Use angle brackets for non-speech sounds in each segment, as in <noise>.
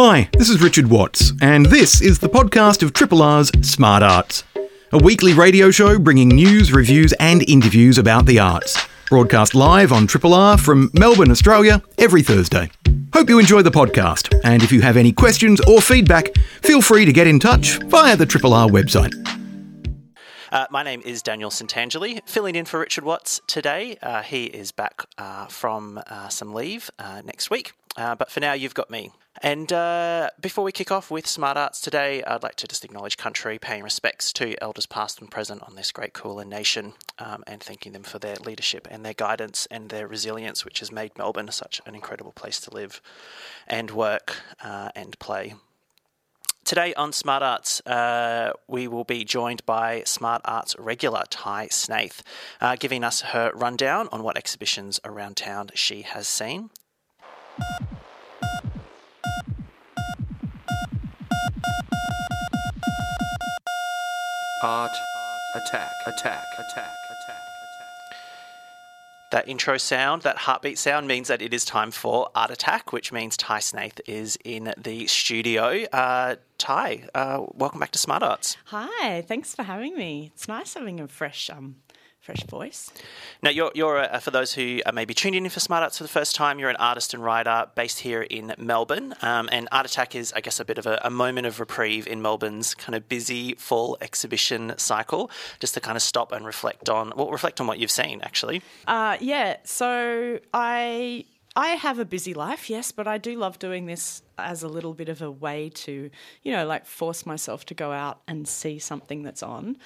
Hi, this is Richard Watts, and this is the podcast of Triple R's Smart Arts, a weekly radio show bringing news, reviews, and interviews about the arts. Broadcast live on Triple R from Melbourne, Australia, every Thursday. Hope you enjoy the podcast, and if you have any questions or feedback, feel free to get in touch via the Triple R website. Uh, my name is Daniel Santangeli, filling in for Richard Watts today. Uh, he is back uh, from uh, some leave uh, next week, uh, but for now, you've got me. And before we kick off with Smart Arts today, I'd like to just acknowledge country, paying respects to elders past and present on this great Kulin nation, um, and thanking them for their leadership and their guidance and their resilience, which has made Melbourne such an incredible place to live and work and play. Today on Smart Arts, uh, we will be joined by Smart Arts regular Tai Snaith, uh, giving us her rundown on what exhibitions around town she has seen. Art attack, attack, attack, attack. That intro sound, that heartbeat sound, means that it is time for Art Attack, which means Tai Snaith is in the studio. Uh, Tai, uh, welcome back to Smart Arts. Hi, thanks for having me. It's nice having a fresh um, fresh voice. Now, you're, you're uh, for those who are maybe tuning in for Smart Arts for the first time, you're an artist and writer based here in Melbourne. Um, and Art Attack is, I guess, a bit of a, a, moment of reprieve in Melbourne's kind of busy fall exhibition cycle, just to kind of stop and reflect on, well, reflect on what you've seen, actually. Uh, yeah, so I. I have a busy life, yes, but I do love doing this as a little bit of a way to, you know, like force myself to go out and see something that's on.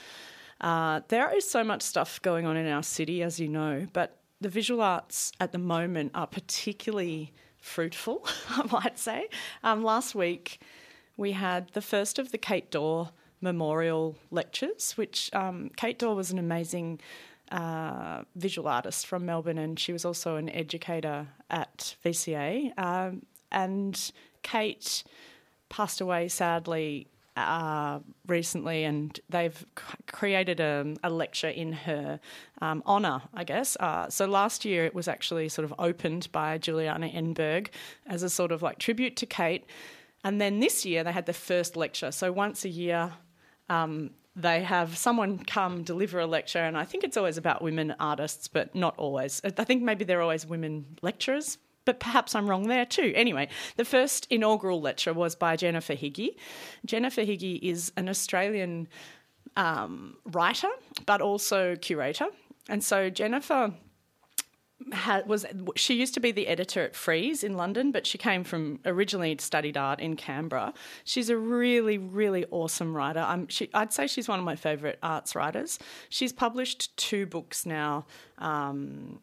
Uh, there is so much stuff going on in our city, as you know, but the visual arts at the moment are particularly fruitful, <laughs> I might say. Um, last week, we had the first of the Kate Daw Memorial Lectures, which um, Kate Daw was an amazing uh, visual artist from Melbourne, and she was also an educator at VCA. Um, and Kate passed away sadly uh, recently, and they've created a, a, lecture in her um, honour, I guess. Uh, so last year it was actually sort of opened by Juliana Engberg as a sort of like tribute to Kate. And then this year they had the first lecture. So once a year, um, they have someone come deliver a lecture, and I think it's always about women artists, but not always. I think maybe they're always women lecturers, but perhaps I'm wrong there too. Anyway, the first inaugural lecture was by Jennifer Higgie. Jennifer Higgie is an Australian um, writer, but also curator. And so Jennifer had, was she used to be the editor at Frieze in London, but she came from originally studied art in Canberra. She's a really, really awesome writer. She, I'd say she's one of my favourite arts writers. She's published two books now. Um,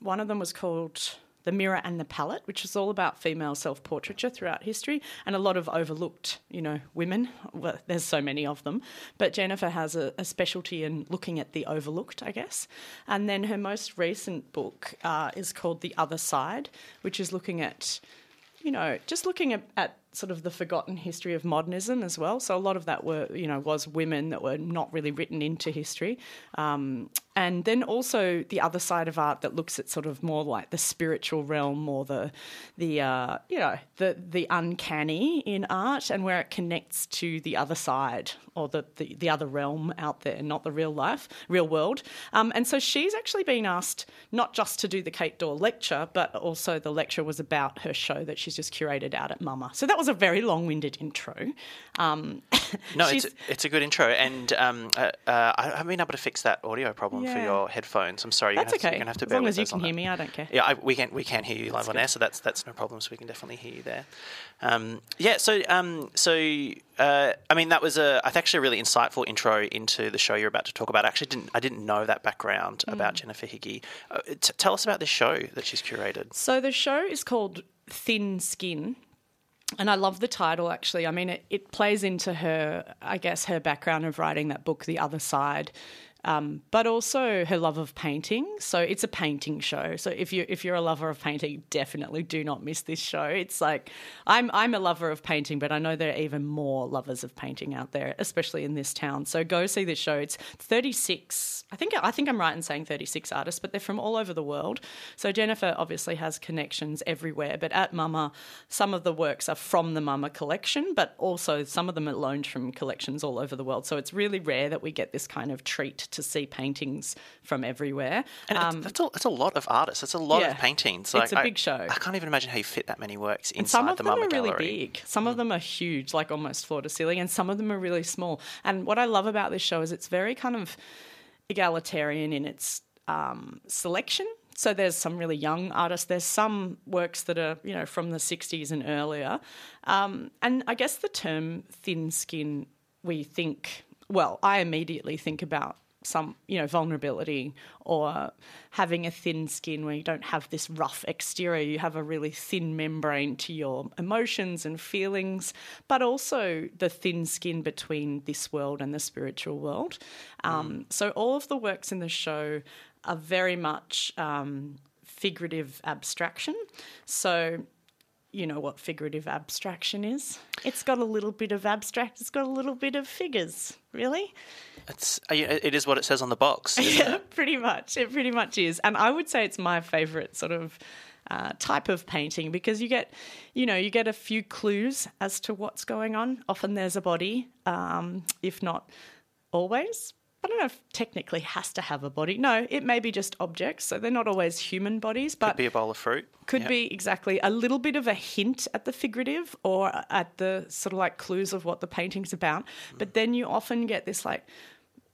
one of them was called the Mirror and the Palette, which is all about female self portraiture throughout history and a lot of overlooked, you know, women. Well, there's so many of them. But Jennifer has a, a specialty in looking at the overlooked, I guess. And then her most recent book uh, is called The Other Side, which is looking at, you know, just looking at, at sort of the forgotten history of modernism as well. So a lot of that were, you know, was women that were not really written into history. Um, and then also the other side of art that looks at sort of more like the spiritual realm or the the uh, you know the the uncanny in art and where it connects to the other side or the, the, the other realm out there, not the real life, real world. Um, and so she's actually been asked not just to do the Kate Daw lecture, but also the lecture was about her show that she's just curated out at MUMA. So that was a very long-winded intro. Um, <laughs> no, it's a, it's a good intro, and um, uh, uh, I haven't been able to fix that audio problem yeah. for your headphones. I'm sorry. You're that's okay. To, you're have to as long as you can hear me, I don't care. Yeah, I, we can we can hear you live that's on good. air, so that's that's no problem. So we can definitely hear you there. Um, yeah. So um, so uh, I mean, that was a I actually a really insightful intro into the show you're about to talk about. I actually didn't I didn't know that background mm. about Jennifer Higgie. Uh, t- tell us about this show that she's curated. So the show is called Thin Skin and I love the title actually. I mean, it, it plays into her, I guess, her background of writing that book, The Other Side, um, but also her love of painting. So it's a painting show. So if you if you're a lover of painting, definitely do not miss this show. It's like I'm I'm a lover of painting, but I know there are even more lovers of painting out there, especially in this town. So go see this show. It's 36. I think I think I'm right in saying 36 artists, but they're from all over the world. So Jennifer obviously has connections everywhere, but at MUMA, some of the works are from the MUMA collection, but also some of them are loaned from collections all over the world. So it's really rare that we get this kind of treat to see paintings from everywhere. And it's- that's, a, that's a lot of artists. It's a lot Um, yeah. of paintings. It's a big show. I can't even imagine how you fit that many works And inside some of the them MUMA are really big. Some of them are huge, like almost floor to ceiling, and some of them are really small. And what I love about this show is it's very kind of egalitarian in its um, selection. So there's some really young artists. There's some works that are you know from the '60s and earlier. Um, and I guess the term thin skin, we think. Well, I immediately think about some you know vulnerability or having a thin skin where you don't have this rough exterior. You have a really thin membrane to your emotions and feelings but also the thin skin between this world and the spiritual world. Um, so all of the works in the show are very much um, figurative abstraction. So you know what figurative abstraction is it's got a little bit of abstract it's got a little bit of figures really It's, uh, it is what it says on the box. <laughs> yeah, it? pretty much. It pretty much is. And I would say it's my favorite sort of uh, type of painting because you get, you know, you get a few clues as to what's going on. Often there's a body, um, if not always. I don't know if technically has to have a body. No, it may be just objects. So they're not always human bodies, but Could be a bowl of fruit. could Yep. be exactly a little bit of a hint at the figurative or at the sort of like clues of what the painting's about. But then you often get this like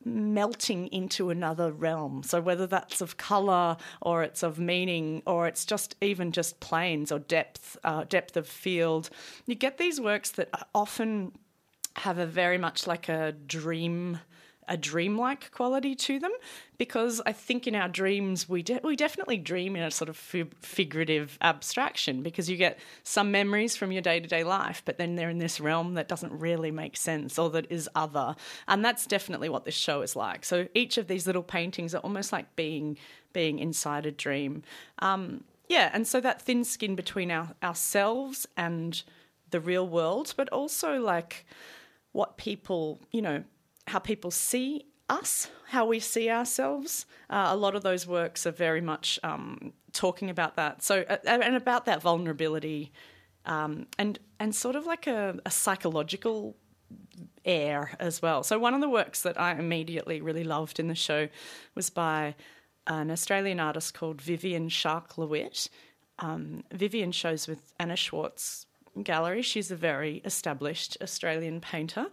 melting into another realm. So whether that's of color or it's of meaning or it's just even just planes or depth, uh, depth of field, you get these works that often have a very much like a dream a dreamlike quality to them because I think in our dreams we de- we definitely dream in a sort of fi- figurative abstraction because you get some memories from your day-to-day life but then they're in this realm that doesn't really make sense or that is other. And that's definitely what this show is like. So each of these little paintings are almost like being being inside a dream. Um, yeah and so that thin skin between our, ourselves and the real world but also like what people, you know, how people see us, how we see ourselves. Uh, a lot of those works are very much um, talking about that. So, uh, and about that vulnerability, um, and and sort of like a, a psychological air as well. So one of the works that I immediately really loved in the show was by an Australian artist called Vivienne Shark LeWitt. Um, Vivienne shows with Anna Schwartz Gallery. She's a very established Australian painter.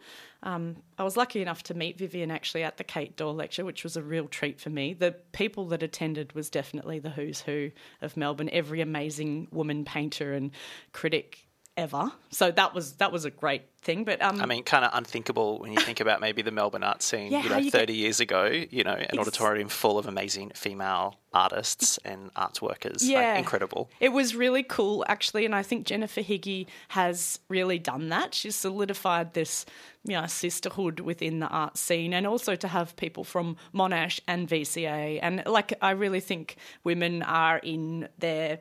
Um, I was lucky enough to meet Vivienne actually at the Kate Daw lecture, which was a real treat for me. The people that attended was definitely the who's who of Melbourne. Every amazing woman painter and critic ever. So that was that was a great thing. But um, I mean, kind of unthinkable when you think about maybe the Melbourne art scene, Yeah, you know, you get- 30 years ago, you know, an auditorium full of amazing female artists and arts workers. Yeah. Like, incredible. It was really cool, actually, and I think Jennifer Higgie has really done that. She's solidified this, you know, sisterhood within the art scene, and also to have people from Monash and VCA, and like I really think women are in their.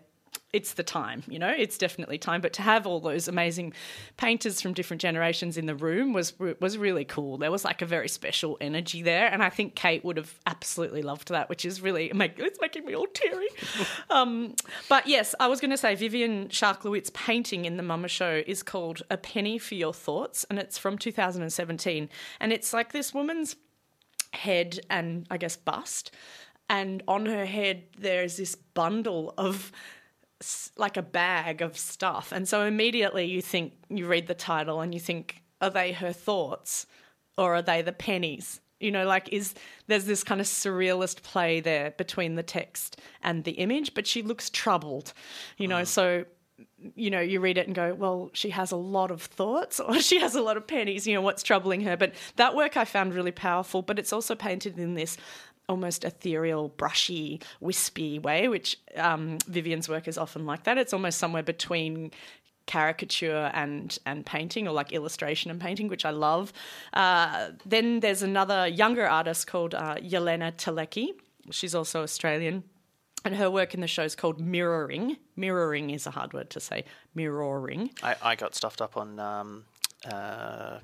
It's the time, you know. It's definitely time. But to have all those amazing painters from different generations in the room was was really cool. There was like a very special energy there, and I think Kate would have absolutely loved that, which is really make, it's making me all teary. <laughs> Um, but yes, I was going to say Vivienne Shark LeWitt's painting in the MUMA Show is called A Penny for Your Thoughts, and it's from 2017. And it's like this woman's head and I guess bust, and on her head there's this bundle of like a bag of stuff. And so immediately you think, you read the title and you think, are they her thoughts or are they the pennies? You know, like is there's this kind of surrealist play there between the text and the image, but she looks troubled, you know, mm. so you know, you read it and go, well, she has a lot of thoughts <laughs> or she has a lot of pennies, you know, what's troubling her. But that work I found really powerful, but it's also painted in this almost ethereal, brushy, wispy way, which um, Vivienne's work is often like that. It's almost somewhere between caricature and and painting or like illustration and painting, which I love. Uh, then there's another younger artist called uh, Jelena Telecki. She's also Australian. And her work in the show is called Mirroring. Mirroring is a hard word to say. Mirroring. I, I got stuffed up on um, uh,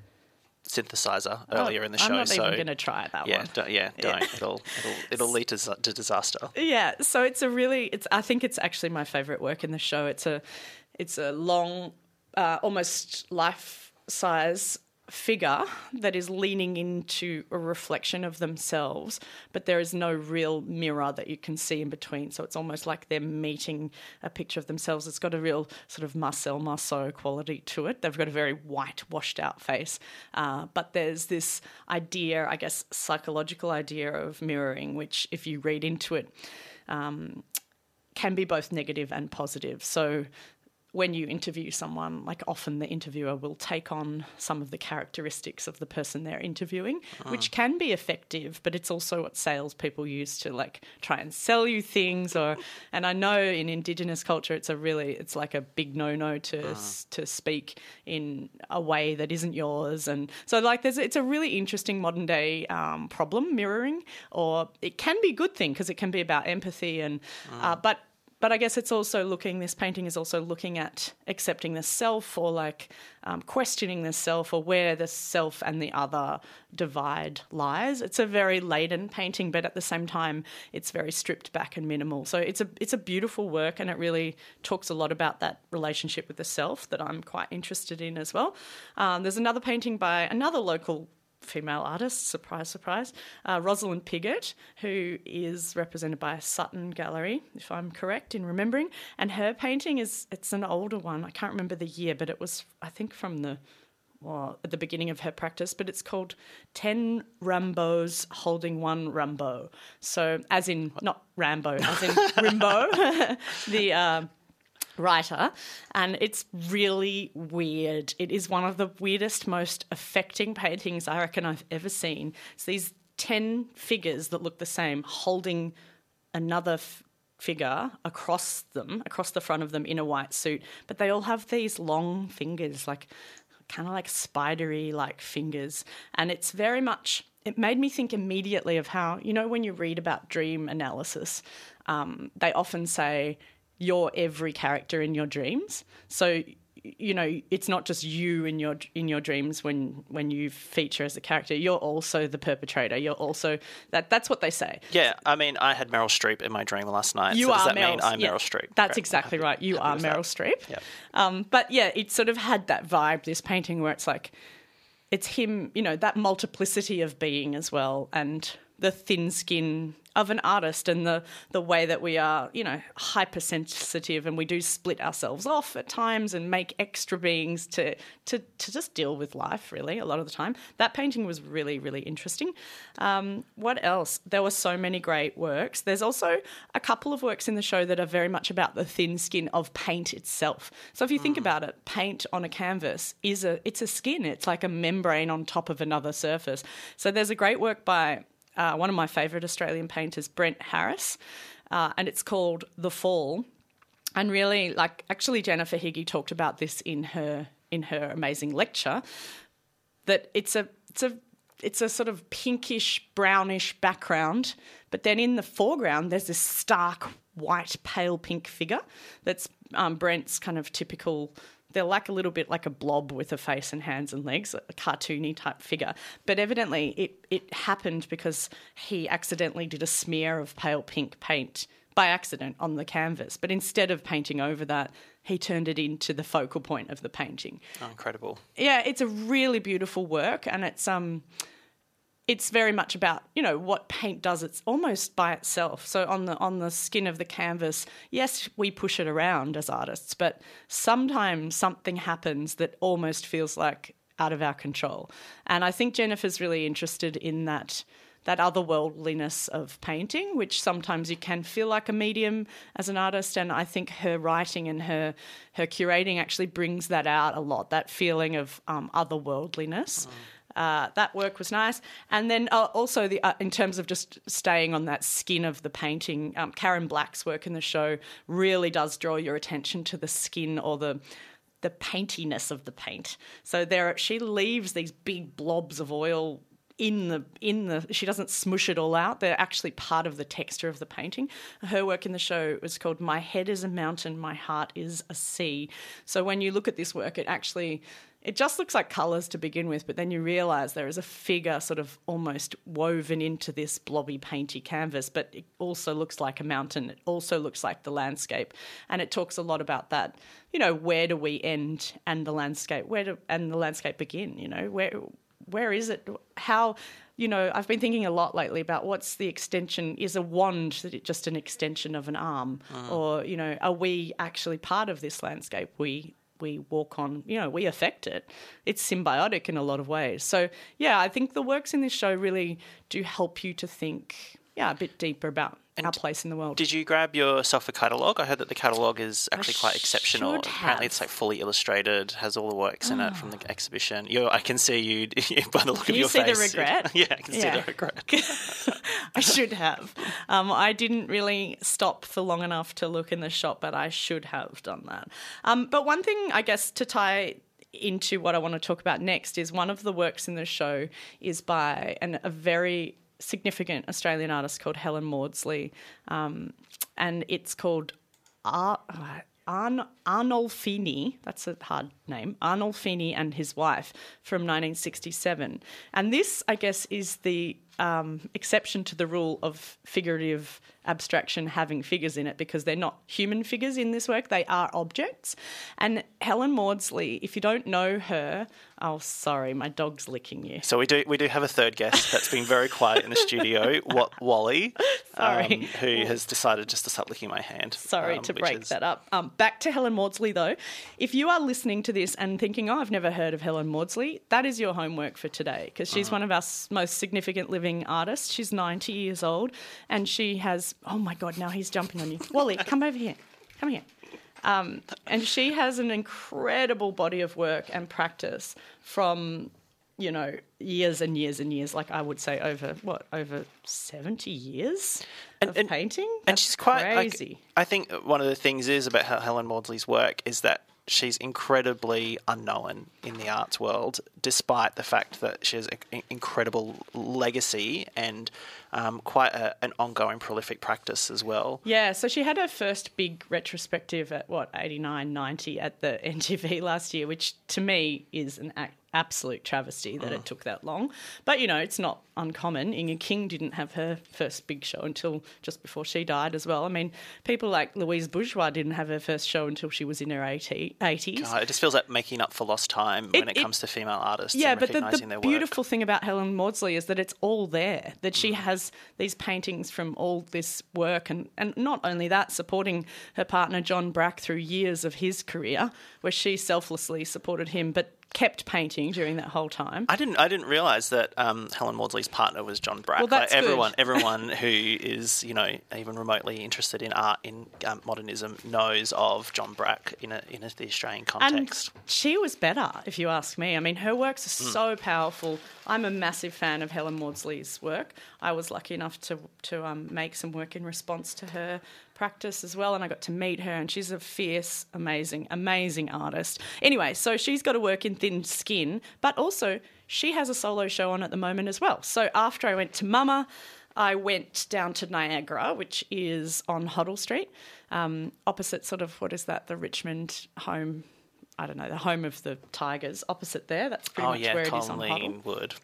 synthesizer earlier in the show. I'm not so even going to try that yeah, one. don't, yeah, don't. It'll it'll it'll lead to, to disaster. Yeah, so it's a really it's I think it's actually my favorite work in the show. It's a it's a long uh, almost life size figure that is leaning into a reflection of themselves, but there is no real mirror that you can see in between. So it's almost like they're meeting a picture of themselves. It's got a real sort of Marcel Marceau quality to it. They've got a very white, washed out face, uh, but there's this idea, I guess, psychological idea of mirroring, which if you read into it, um, can be both negative and positive. So when you interview someone, like often the interviewer will take on some of the characteristics of the person they're interviewing, which can be effective, but it's also what salespeople use to like try and sell you things. Or, <laughs> and I know in Indigenous culture, it's a really, it's like a big no-no to to speak in a way that isn't yours, and so like there's, it's a really interesting modern day um, problem mirroring, or it can be a good thing because it can be about empathy and, uh, but but I guess it's also looking, this painting is also looking at accepting the self or like um, questioning the self or where the self and the other divide lies. It's a very laden painting, but at the same time, it's very stripped back and minimal. So it's a, it's a beautiful work and it really talks a lot about that relationship with the self that I'm quite interested in as well. Um, there's another painting by another local female artist, surprise, surprise, uh, Rosslynd Piggott, who is represented by Sutton Gallery, if I'm correct in remembering. And her painting is, it's an older one. I can't remember the year, but it was, I think, from the, well, at the beginning of her practice, but it's called 10 Rambos Holding One Rambo. So, as in, not Rambo, as in <laughs> Rimbaud, <laughs> the. Uh, writer, and it's really weird. It is one of the weirdest, most affecting paintings I reckon I've ever seen. It's these 10 figures that look the same holding another f- figure across them, across the front of them in a white suit, but they all have these long fingers, like kind of like spidery like fingers. And it's very much, it made me think immediately of how, you know, when you read about dream analysis, um, they often say, you're every character in your dreams. So you know it's not just you in your in your dreams when when you feature as a character you're also the perpetrator you're also that that's what they say Yeah, I mean, I had Meryl Streep in my dream last night. you so are does that Meryl, mean I'm yeah, Meryl Streep? That's exactly Happy- right. You are. Meryl Streep. Yep. Um, but yeah, it sort of had that vibe. This painting where it's like, it's him. You know, that multiplicity of being as well, and the thin skin of an artist, and the the way that we are, you know, hypersensitive, and we do split ourselves off at times and make extra beings to to to just deal with life. Really, a lot of the time. That painting was really really interesting. Um, what else? There were so many great works. There's also a couple of works in the show that are very much about the thin skin of paint itself. So if you think about it, paint on a canvas is a it's a skin. It's like a membrane on top of another surface. So there's a great work by uh, one of my favourite Australian painters, Brent Harris, uh, and it's called The Fall. And really, like actually, Jennifer Higgie talked about this in her in her amazing lecture that it's a it's a it's a sort of pinkish brownish background, but then in the foreground there's this stark white pale pink figure that's um, Brent's kind of typical. They're like a little bit like a blob with a face and hands and legs, a cartoony type figure. But evidently, it it happened because he accidentally did a smear of pale pink paint by accident on the canvas. But instead of painting over that, he turned it into the focal point of the painting Oh, incredible. yeah, it's a really beautiful work, and it's um, it's very much about you know what paint does. It's almost by itself. So on the on the skin of the canvas, yes, we push it around as artists, but sometimes something happens that almost feels like out of our control. And I think Jennifer's really interested in that that otherworldliness of painting, which sometimes you can feel like a medium as an artist. And I think her writing and her her curating actually brings that out a lot. That feeling of um, otherworldliness. Uh, that work was nice, and then uh, also the uh, in terms of just staying on that skin of the painting, um, Karen Black's work in the show really does draw your attention to the skin or the the paintiness of the paint. So there, she leaves these big blobs of oil in the in the she doesn't smush it all out. They're actually part of the texture of the painting. Her work in the show was called my head is a mountain my heart is a sea. So when you look at this work it actually it just looks like colours to begin with, but then you realise there is a figure sort of almost woven into this blobby, painty canvas, but it also looks like a mountain. It also looks like the landscape. And it talks a lot about that, you know, where do we end and the landscape, where do, and the landscape begin, you know, where, where is it? How, you know, I've been thinking a lot lately about what's the extension. Is a wand just an extension of an arm, ah. or you know, are we actually part of this landscape? We we walk on, you know, we affect it. It's symbiotic in a lot of ways. So yeah, I think the works in this show really do help you to think, yeah, a bit deeper about our place in the world. Did you grab yourself a catalogue? I heard that the catalogue is actually quite exceptional. Apparently, it's like fully illustrated, has all the works in it from the exhibition. you I can see you <laughs> by the look Can of you your see the face. regret? <laughs> yeah, I can see the regret. <laughs> I should have. Um, I didn't really stop for long enough to look in the shop, but I should have done that. Um, but one thing, I guess, to tie into what I want to talk about next is one of the works in the show is by an, a very significant Australian artist called Helen Maudsley, um, and it's called Ar- Arn- Arnolfini, that's a hard name, Arnolfini and his wife from 1967. And this, I guess, is the um, exception to the rule of figurative abstraction having figures in it because they're not human figures in this work, they are objects. And Helen Maudsley, if you don't know her, oh, sorry, my dog's licking you. So we do we do have a third guest that's been very quiet in the studio, <laughs> Wa- Wally, Sorry. um, who has decided just to start licking my hand. Sorry um, to break is- that up. Um, back to Helen Maudsley, though. If you are listening to this and thinking, oh, I've never heard of Helen Maudsley, that is your homework for today because she's Uh-huh. one of our most significant living artists. She's 90 years old and she has, oh my God, now he's jumping on you. Wally, come over here. Come here. Um, and she has an incredible body of work and practice from you know years and years and years like i would say over what over 70 years of and- painting and That's she's quite like, crazy I think one of the things is about Helen Maudsley's work is that she's incredibly unknown in the arts world, despite the fact that she has an incredible legacy and um, quite a, an ongoing prolific practice as well. Yeah, so she had her first big retrospective at what, 89, 90 at the <laughs> NGV last year, which to me is an a- absolute travesty that it took that long. But, you know, it's not uncommon. Inge King didn't have her first big show until just before she died as well. I mean, people like Louise Bourgeois didn't have her first show until she was in her 80, 80s. Uh, it just feels like making up for lost time when It- it, it- comes to female artists Yeah, but the, the their beautiful thing about Helen Maudsley is that it's all there. That Mm. she has these paintings from all this work, and, and not only that, supporting her partner John Brack through years of his career, where she selflessly supported him, but kept painting during that whole time. I didn't. I didn't realize that um, Helen Maudsley's partner was John Brack. Well, that's like everyone, good. everyone <laughs> who is you know even remotely interested in art in um, modernism knows of John Brack in a in a, the Australian context. And she was better, if you ask me. I mean, her works are Hmm. so powerful. I'm a massive fan of Helen Maudsley's work. I was lucky enough to to um, make some work in response to her practice as well, and I got to meet her. And she's a fierce, amazing, amazing artist. Anyway, so she's got to work in thin skin, but also she has a solo show on at the moment as well. So after I went to MUMA. I went down to Niagara, which is on Hoddle Street, um, opposite sort of what is that, the Richmond home I don't know, the home of the Tigers, opposite there. That's pretty oh much yeah, where it is on Hoddle. Collingwood.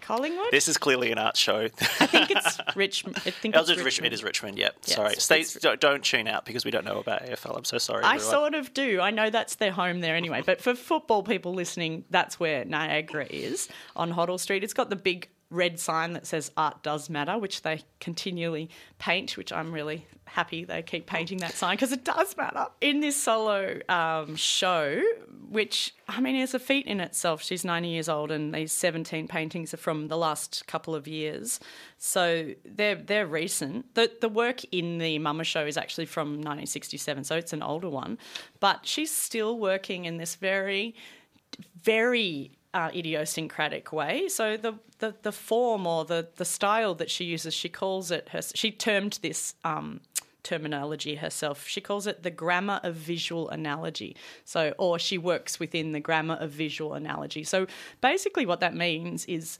Collingwood? This is clearly an art show. I think it's <laughs> Richmond. I think it's Richmond. It is Richmond. Yep. Yeah, sorry. Stay. don't, don't tune out because we don't know about AFL. I'm so sorry. I everyone. sort of do. I know that's their home there anyway. But for football people listening, that's where Niagara is on Hoddle Street. It's got the big red sign that says art does matter, which they continually paint, which I'm really happy they keep painting that sign because it does matter. In this solo um, show, which I mean is a feat in itself, she's 90 years old and these 17 paintings are from the last couple of years. So they're they're recent. The the work in the MUMA show is actually from 1967, so it's an older one. But she's still working in this very very uh, idiosyncratic way. So the, the, the form or the, the style that she uses, she calls it her. She termed this um, terminology herself. She calls it the grammar of visual analogy. So, or she works within the grammar of visual analogy. So, basically, what that means is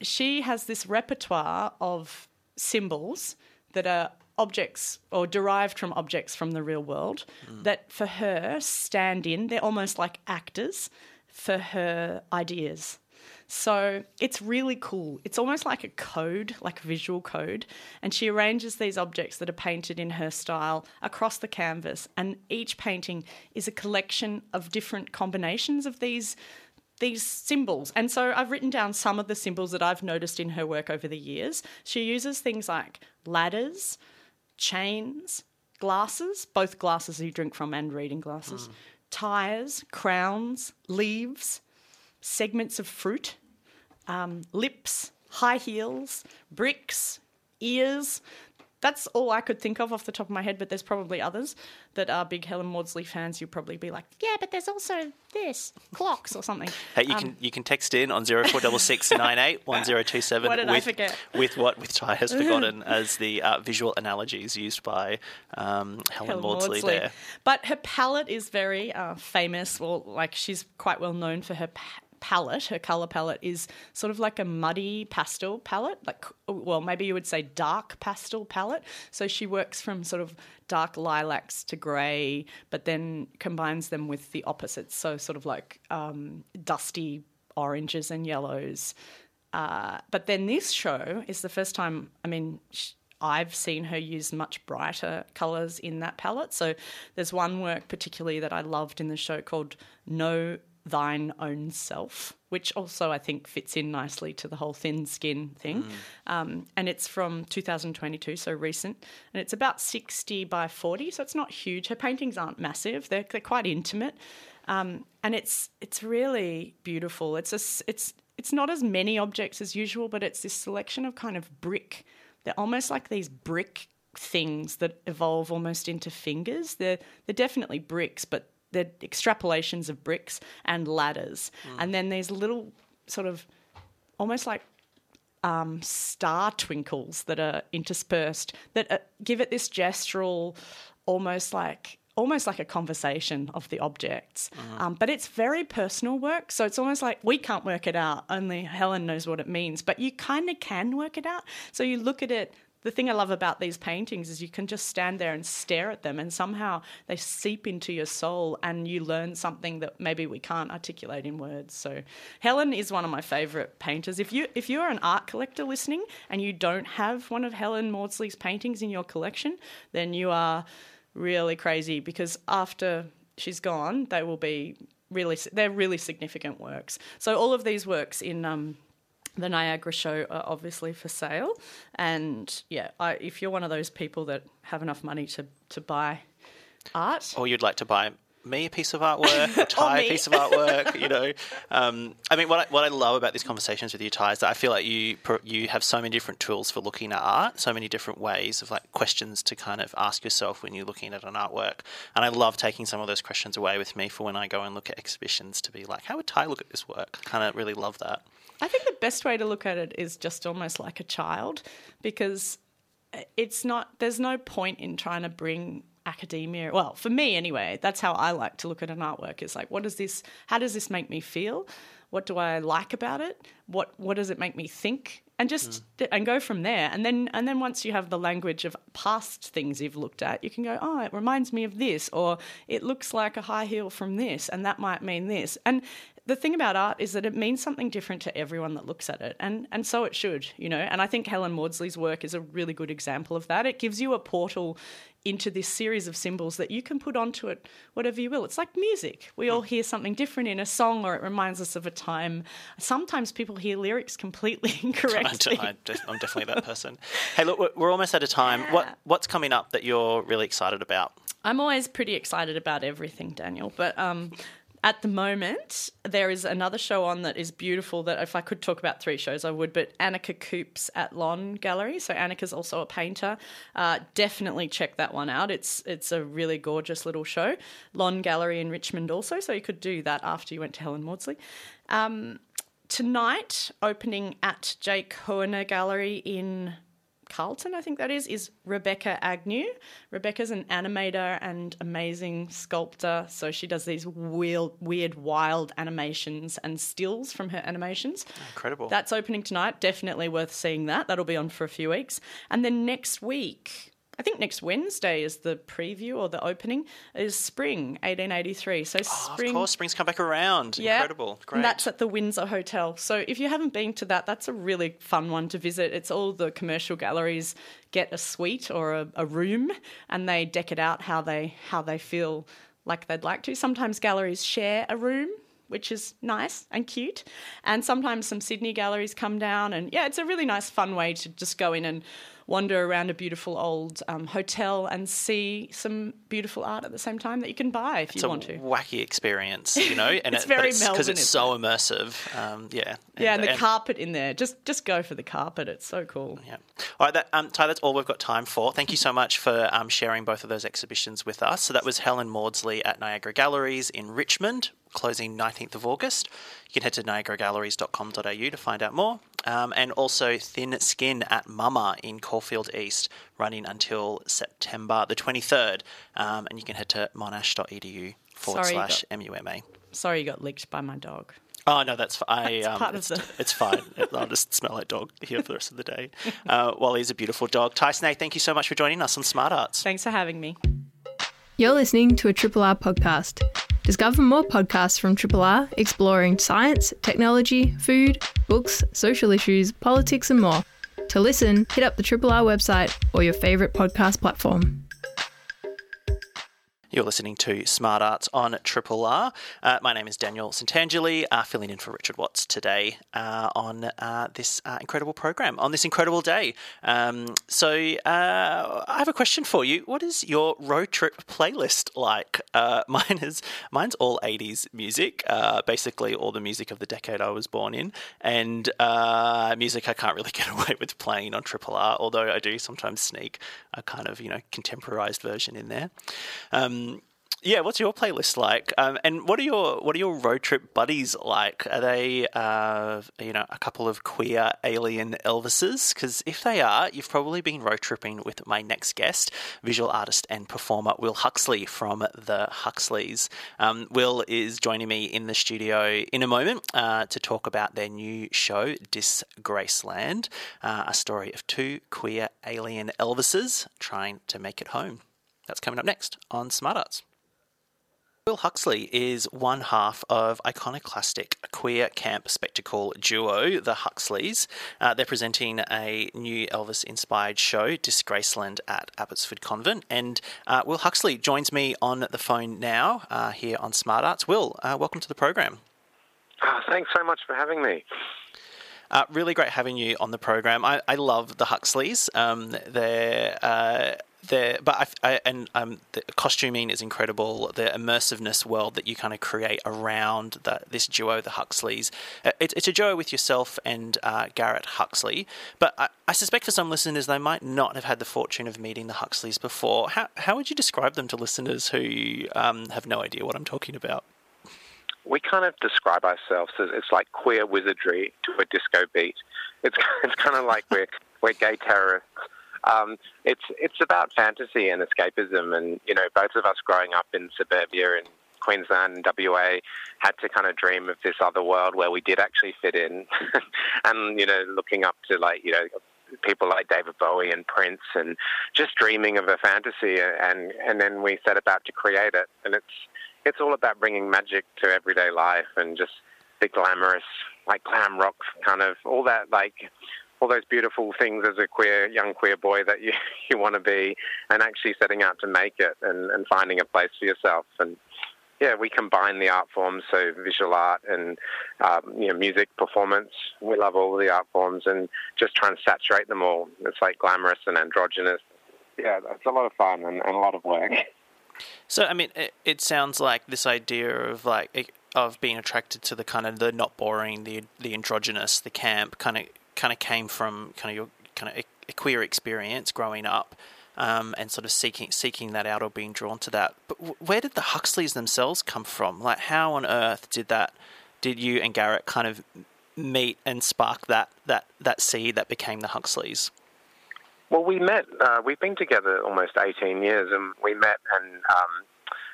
she has this repertoire of symbols that are objects or derived from objects from the real world that for her stand in, they're almost like actors for her ideas. So it's really cool. It's almost like a code, like a visual code. And she arranges these objects that are painted in her style across the canvas. And each painting is a collection of different combinations of these these symbols. And so I've written down some of the symbols that I've noticed in her work over the years. She uses things like ladders, chains, glasses, both glasses you drink from and reading glasses, tires, crowns, leaves, segments of fruit, um, lips, high heels, bricks, ears. That's all I could think of off the top of my head, but there's probably others that are big Helen Maudsley fans. You'll probably be like, yeah, but there's also this, clocks or something. Hey, you can you can text in on zero four double six nine eight one zero two seven. <laughs> What did I with, forget? With what with Tai has forgotten <laughs> as the uh, visual analogies used by um, Helen, Helen Maudsley, there. But her palette is very uh, famous. Well, like she's quite well known for her pa- palette. Her color palette is sort of like a muddy pastel palette, like well, maybe you would say dark pastel palette. So she works from sort of dark lilacs to grey, but then combines them with the opposites. So sort of like um, dusty oranges and yellows. Uh, but then this show is the first time. I mean. Sh- I've seen her use much brighter colours in that palette. So there's one work particularly that I loved in the show called Know Thine Own Self, which also I think fits in nicely to the whole thin skin thing. Um, and it's from 2022, so recent. And it's about 60 by 40, so it's not huge. Her paintings aren't massive, they're, they're quite intimate. Um, and it's it's really beautiful. It's a, it's it's not as many objects as usual, but it's this selection of kind of brick. They're almost like these brick things that evolve almost into fingers. They're they're definitely bricks, but they're extrapolations of bricks and ladders. And then these little sort of almost like um, star twinkles that are interspersed that uh, give it this gestural, almost like almost like a conversation of the objects. Um, but it's very personal work, so it's almost like we can't work it out. Only Helen knows what it means, but you kind of can work it out. So you look at it. The thing I love about these paintings is you can just stand there and stare at them, and somehow they seep into your soul, and you learn something that maybe we can't articulate in words. So, Helen is one of my favourite painters. If you if you're an art collector listening and you don't have one of Helen Maudsley's paintings in your collection, then you are really crazy because after she's gone, they will be really they're really significant works. So all of these works in um, the Niagara show are obviously for sale, and yeah, I, if you're one of those people that have enough money to to buy art, Or you'd like to buy me a piece of artwork, <laughs> or Tai a piece of artwork, you know. Um, I mean, what I, what I love about these conversations with you, Tai, is that I feel like you you have so many different tools for looking at art, so many different ways of like questions to kind of ask yourself when you're looking at an artwork. And I love taking some of those questions away with me for when I go and look at exhibitions to be like, how would Tai look at this work? Kind of really love that. I think the best way to look at it is just almost like a child because uh, it's not, there's no point in trying to bring academia. Well, for me anyway, that's how I like to look at an artwork. Is like, what does this, how does this make me feel? What do I like about it? What, what does it make me think? And just mm. and go from there, and then and then once you have the language of past things you've looked at, you can go, oh, it reminds me of this, or it looks like a high heel from this, and that might mean this. And the thing about art is that it means something different to everyone that looks at it, and and so it should, you know. And I think Helen Maudsley's work is a really good example of that. It gives you a portal into this series of symbols that you can put onto it whatever you will. It's like music. We all hear something different in a song, or it reminds us of a time. Sometimes people hear lyrics completely <laughs> incorrectly. I'm I'm definitely that person. Hey, look, we're- we're almost out of time. What what's coming up that you're really excited about? I'm always pretty excited about everything, Daniel. But um, at the moment, there is another show on that is beautiful. That if I could talk about three shows, I would. But Annika Koops at Lon Gallery. So Annika's also a painter. Uh, definitely check that one out. It's it's a really gorgeous little show. Lon Gallery in Richmond also. So you could do that after you went to Helen Maudsley. Um, tonight, opening at Jake Hoener Gallery in Carlton, I think that is, is Rebecca Agnew. Rebecca's an animator and amazing sculptor. So she does these weird, weird, wild animations and stills from her animations. Incredible. That's opening tonight. Definitely worth seeing that. That'll be on for a few weeks. And then next week, I think next Wednesday is the preview or the opening is Spring 1883. So Oh, Spring of course, spring's come back around. yeah. Incredible. Great. And that's at the Windsor Hotel. So if you haven't been to that, that's a really fun one to visit. It's all the commercial galleries get a suite or a, a room and they deck it out how they how they feel like they'd like to. Sometimes galleries share a room. Which is nice and cute. And sometimes some Sydney galleries come down. And yeah, it's a really nice, fun way to just go in and wander around a beautiful old um, hotel and see some beautiful art at the same time that you can buy if it's you want to. wacky experience, you <laughs> know, and It's it, very because Melbourne, it's isn't so immersive. Um, yeah, Yeah, and the carpet in there. Just just go for the carpet. It's so cool. Yeah. All right, that, um, Tai, that's all we've got time for. Thank you so much for um, sharing both of those exhibitions with us. So that was Helen Maudsley at Niagara Galleries in Richmond, closing 19th of August. You can head to niagaragalleries.com.au to find out more. Um, and also Thin Skin at MUMA in Caulfield East, running until September the 23rd. Um, and you can head to monash.edu forward Sorry, you slash MUMA. Sorry, you got licked by my dog. Oh no, that's fine. I, That's um, part of it's, the- it's fine. <laughs> I'll just smell like dog here for the rest of the day. Uh, Wally's a beautiful dog. Tyson, thank you so much for joining us on Smart Arts. Thanks for having me. You're listening to a Triple R podcast. Discover more podcasts from Triple R exploring science, technology, food, books, social issues, politics, and more. To listen, hit up the Triple R website or your favourite podcast platform. You're listening to Smart Arts on Triple R. Uh, my name is Daniel Santangeli, uh, filling in for Richard Watts today uh, on uh, this uh, incredible program, on this incredible day. Um, so, uh, I have a question for you. What is your road trip playlist like? <laughs> Mine is mine's all 80s music, basically all the music of the decade I was born in, and music I can't really <laughs> get away with playing on Triple R, although I do sometimes sneak a kind of you know contemporized version in there. Um, yeah, what's your playlist like? Um, and what are your what are your road trip buddies like? Are they uh, you know a couple of queer alien Elvises? Because if they are, you've probably been road tripping with my next guest, visual artist and performer Will Huxley from the Huxleys. Um, Will is joining me in the studio in a moment uh, to talk about their new show, Disgraceland, uh, a story of two queer alien Elvises trying to make it home. That's coming up next on Smart Arts. Will Huxley is one half of iconoclastic queer camp spectacle duo, the Huxleys. Uh, they're presenting a new Elvis inspired show, Disgraceland, at Abbotsford Convent. And uh, Will Huxley joins me on the phone now uh, here on Smart Arts. Will, uh, welcome to the program. Oh, thanks so much for having me. Uh, really great having you on the program. I, I love the Huxleys. Um, they're uh, they're but I, I and um, the costuming is incredible. The immersiveness world that you kind of create around the, this duo, the Huxleys. Uh, It's, it's a duo with yourself and uh, Garrett Huxley. But I, I suspect for some listeners, they might not have had the fortune of meeting the Huxleys before. How how would you describe them to listeners who um, have no idea what I'm talking about? We kind of describe ourselves as it's like queer wizardry to a disco beat. It's <laughs> it's kind of like we're we're gay terrorists. Um, it's it's about fantasy and escapism, and you know, both of us growing up in suburbia in Queensland and WA had to kind of dream of this other world where we did actually fit in, <laughs> and you know, looking up to like you know people like David Bowie and Prince, and just dreaming of a fantasy, and and then we set about to create it, and it's it's all about bringing magic to everyday life and just the glamorous, like glam rock kind of all that, like all those beautiful things as a queer young queer boy that you <laughs> you want to be, and actually setting out to make it and and finding a place for yourself and. Yeah, we combine the art forms, so visual art and um, you know music, performance. We love all the art forms and just try and saturate them all. It's like glamorous and androgynous. Yeah, it's a lot of fun and, and a lot of work. <laughs> So, I mean, it, it sounds like this idea of like of being attracted to the kind of the not boring, the the androgynous, the camp, kind of kind of came from kind of your kind of a, queer experience growing up, um, and sort of seeking seeking that out or being drawn to that. But w- where did the Huxleys themselves come from? Like, how on earth did that? Did you and Garrett kind of meet and spark that that that seed that became the Huxleys? Well, we met. Uh, we've been together almost 18 years, and we met and um,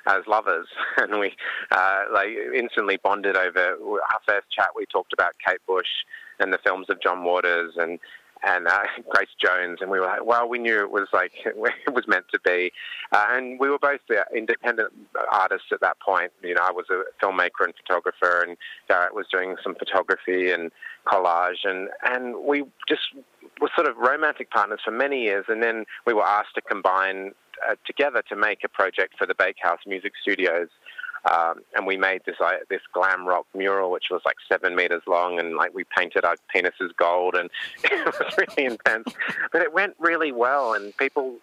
as lovers, <laughs> and we uh, like instantly bonded over our first chat. We talked about Kate Bush and the films of John Waters and and uh, <laughs> Grace Jones, and we were like, well, we knew it was like <laughs> it was meant to be, uh, and we were both independent artists at that point. You know, I was a filmmaker and photographer, and Garrett was doing some photography and collage, and and we just were sort of romantic partners for many years, and then we were asked to combine uh, together to make a project for the Bakehouse Music Studios. Um, and we made this this glam rock mural, which was like seven meters long, and like we painted our penises gold, and <laughs> it was really intense. But it went really well, and people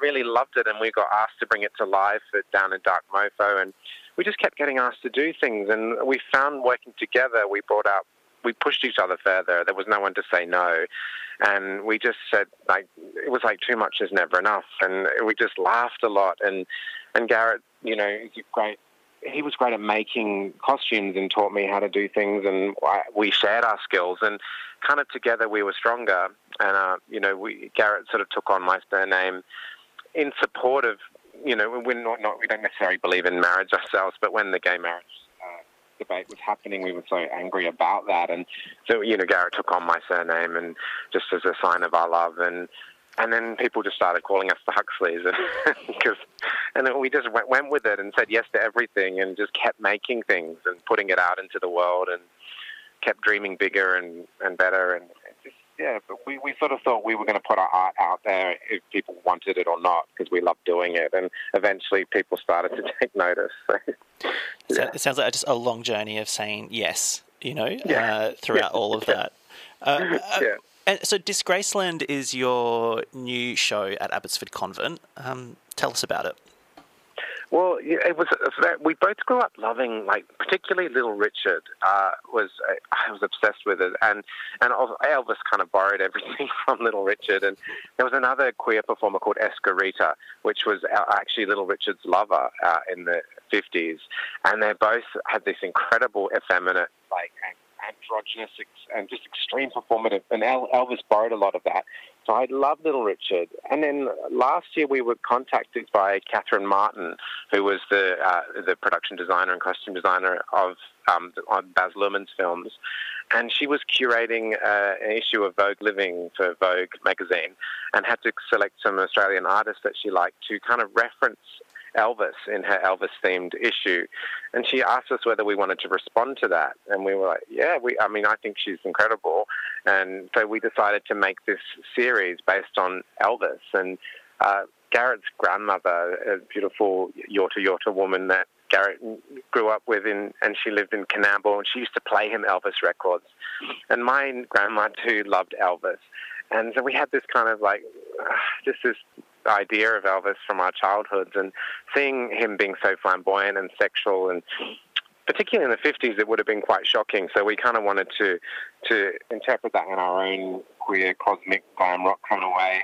really loved it. And we got asked to bring it to life down in Dark Mofo, and we just kept getting asked to do things. And we found working together, we brought out, we pushed each other further. There was no one to say no and we just said like it was like too much is never enough, and we just laughed a lot. And and Garrett, you know, he's great. He was great at making costumes and taught me how to do things, and we shared our skills and kind of together we were stronger. And uh, you know, we Garrett sort of took on my surname in support of you know we're not, not we don't necessarily believe in marriage ourselves, but when the gay marriage debate was happening, we were so angry about that. And so, you know, Garrett took on my surname and just as a sign of our love. And and then people just started calling us the Huxleys, because <laughs> and then we just went, went with it and said yes to everything, and just kept making things and putting it out into the world, and kept dreaming bigger and and better, and yeah, but we, we sort of thought we were going to put our art out there if people wanted it or not because we loved doing it. And eventually people started to <laughs> take notice. So, yeah. It sounds like just a long journey of saying yes, you know, yeah. uh, throughout yeah. all of that. Uh, uh, yeah. And so Disgraceland is your new show at Abbotsford Convent. Um, tell us about it. Well, it was. We both grew up loving, like, particularly Little Richard. Uh, was I was obsessed with it, and and Elvis kind of borrowed <laughs> everything from Little Richard. And there was another queer performer called Esquerita, which was actually Little Richard's lover uh, in the fifties, and they both had this incredible effeminate, like androgynous and just extreme performative. And Elvis borrowed a lot of that. So I love Little Richard. And then last year we were contacted by Catherine Martin, who was the uh, the production designer and costume designer of um, on Baz Luhrmann's films, and she was curating uh, an issue of Vogue Living for Vogue magazine, and had to select some Australian artists that she liked to kind of reference Elvis in her Elvis themed issue. And she asked us whether we wanted to respond to that. And we were like, yeah, we, I mean, I think she's incredible. And so we decided to make this series based on Elvis. And uh, Garrett's grandmother, a beautiful Yorta Yorta woman that Garrett grew up with, in, and she lived in Coonamble, and she used to play him Elvis records. And my grandma too loved Elvis. And so we had this kind of like, uh, just this idea of Elvis from our childhoods and seeing him being so flamboyant and sexual and particularly in the 50s it would have been quite shocking. So we kind of wanted to to interpret that in our own queer cosmic glam rock kind of way.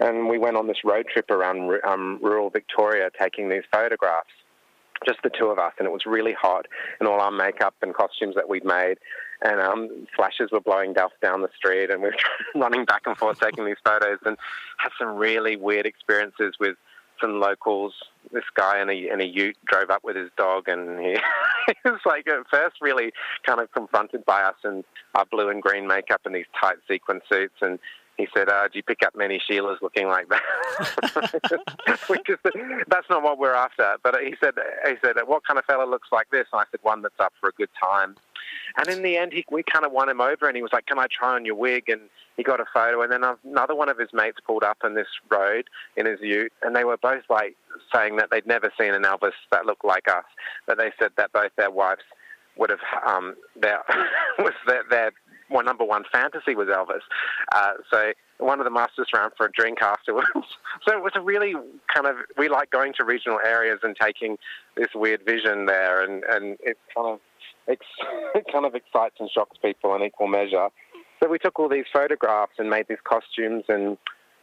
And we went on this road trip around um, rural Victoria taking these photographs just the two of us, and it was really hot, and all our makeup and costumes that we'd made, and um, flashes were blowing dust down the street, and we were <laughs> running back and forth taking these photos, and had some really weird experiences with some locals. This guy in a in a Ute drove up with his dog, and he, <laughs> he was like at first really kind of confronted by us and our blue and green makeup and these tight sequin suits, and he said, uh, "Do you pick up many Sheilas looking like that?" <laughs> Which is, that's not what we're after. But he said, "He said, what kind of fella looks like this?" And I said, "One that's up for a good time." And in the end, he, we kind of won him over, and he was like, "Can I try on your wig?" And he got a photo. And then another one of his mates pulled up on this road in his Ute, and they were both like saying that they'd never seen an Elvis that looked like us. But they said that both their wives would have um, their <laughs> was their, their my number one fantasy was Elvis. Uh, so one of the masters ran for a drink afterwards. <laughs> so it was a really kind of we like going to regional areas and taking this weird vision there, and and it kind of <laughs> it kind of excites and shocks people in equal measure. So we took all these photographs and made these costumes and.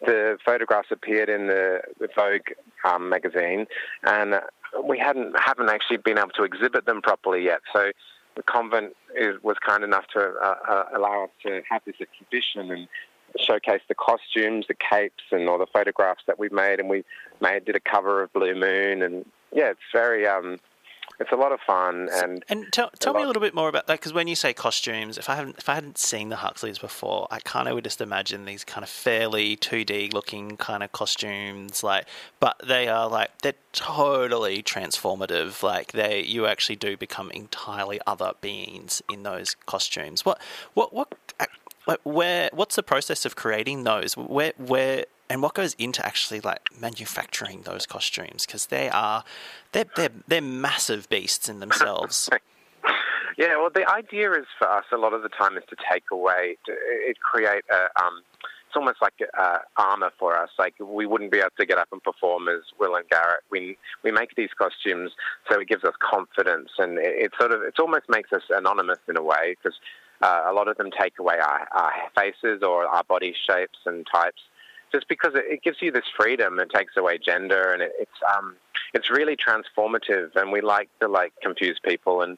The photographs appeared in the, the Vogue um, magazine, and we hadn't haven't actually been able to exhibit them properly yet. So the convent is, was kind enough to uh, uh, allow us to have this exhibition, and showcase the costumes, the capes, and all the photographs that we've made. And we made did a cover of Blue Moon, and yeah, it's very um, it's a lot of fun and and tell, tell me a little bit more about that because when you say costumes if i haven't if i hadn't seen the huxleys before i kind of would just imagine these kind of fairly 2d looking kind of costumes like but they are like they're totally transformative like they you actually do become entirely other beings in those costumes. What what what where what's the process of creating those? Where where and what goes into actually like manufacturing those costumes because they are they're, they're they're massive beasts in themselves. <laughs> yeah, well, the idea is for us a lot of the time is to take away, to, it create a. Um, it's almost like uh, armor for us. Like we wouldn't be able to get up and perform as Will and Garrett. We we make these costumes so it gives us confidence, and it, it sort of it almost makes us anonymous in a way because uh, a lot of them take away our, our faces or our body shapes and types just because it, it gives you this freedom. It takes away gender, and it, it's um, it's really transformative. And we like to like confuse people, and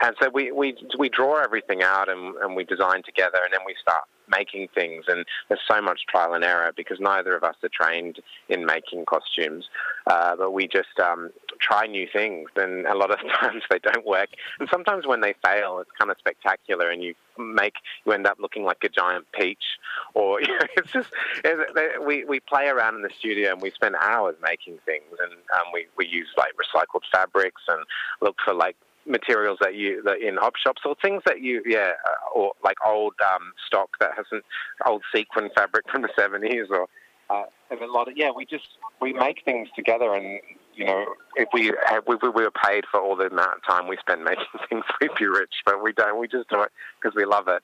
and so we we we draw everything out, and, and we design together, and then we start making things. And there's so much trial and error because neither of us are trained in making costumes, uh, but we just um, try new things, and a lot of <laughs> times they don't work. And sometimes when they fail, it's kind of spectacular, and you make you end up looking like a giant peach, or <laughs> you know, it's just it, we we play around in the studio and we spend hours making things, and um, we we use like recycled fabrics and look for like materials that you that in hop shops or things that you yeah uh, or like old um, stock that hasn't old sequin fabric from the 70s or uh, a lot of yeah we just we make things together and you know if we we, we were paid for all the amount of time we spend making <laughs> things we'd be rich but we don't we just do it because we love it.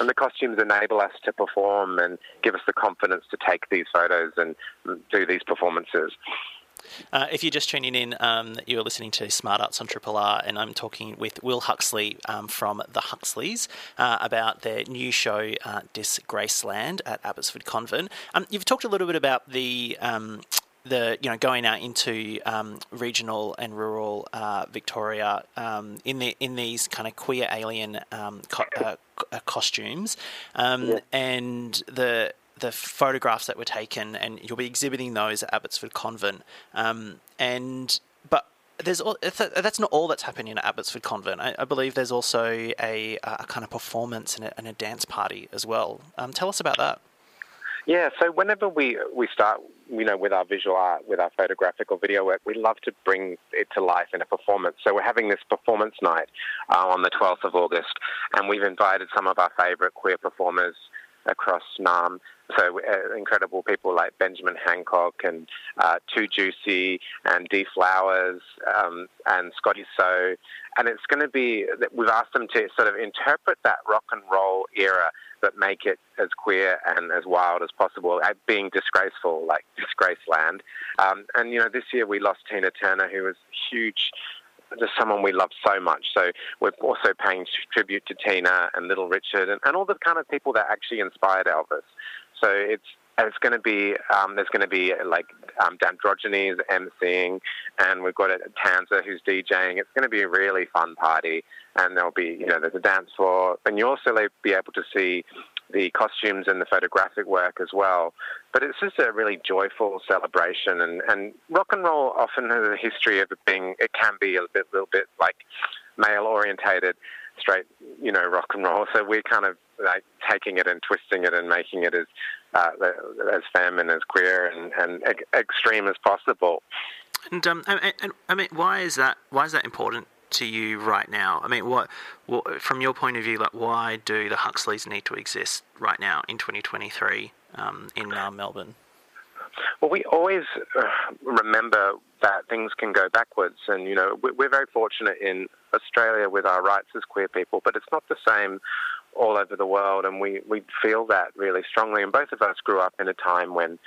And the costumes enable us to perform and give us the confidence to take these photos and do these performances uh, if you're just tuning in, um, you're listening to Smart Arts on Triple R, and I'm talking with Will Huxley um, from the Huxleys uh, about their new show, uh, Disgraceland, at Abbotsford Convent. Um, you've talked a little bit about the um, the you know going out into um, regional and rural uh, Victoria um, in the in these kind of queer alien um, co- uh, uh, costumes, um, yeah. and the the photographs that were taken, and you'll be exhibiting those at Abbotsford Convent. Um, and but there's that's not all that's happening at Abbotsford Convent. I, I believe there's also a, a, kind of performance and a, and a dance party as well. Um, tell us about that. Yeah, so whenever we we start, you know, with our visual art, with our photographic or video work, we love to bring it to life in a performance. So we're having this performance night uh, on the 12th of August, and we've invited some of our favourite queer performers across Naarm so uh, incredible people like Benjamin Hancock and uh, Too Juicy and D Flowers um, and Scotty So, and it's going to be we've asked them to sort of interpret that rock and roll era, but make it as queer and as wild as possible, at being disgraceful like Disgraceland. Um, and you know, this year we lost Tina Turner, who was huge just someone we love so much. So we're also paying tribute to Tina and Little Richard and, and all the kind of people that actually inspired Elvis. So it's it's going to be um, there's going to be like um, Dandrogenes emceeing, and we've got a Tanza who's DJing. It's going to be a really fun party, and there'll be you know there's a dance floor, and you'll also be able to see the costumes and the photographic work as well. But it's just a really joyful celebration, and, and rock and roll often has a history of it being it can be a bit little bit like male orientated, straight you know rock and roll. So we're kind of like taking it and twisting it and making it as uh, as feminine, as queer, and, and extreme as possible. And, um, and, and, I mean, why is that? Why is that important to you right now? I mean, what, what from your point of view, like, why do the Huxleys need to exist right now in 2023 um, in uh, Melbourne? Well, we always uh, remember that things can go backwards, and you know we're very fortunate in Australia with our rights as queer people, but it's not the same all over the world, and we, we feel that really strongly. And both of us grew up in a time when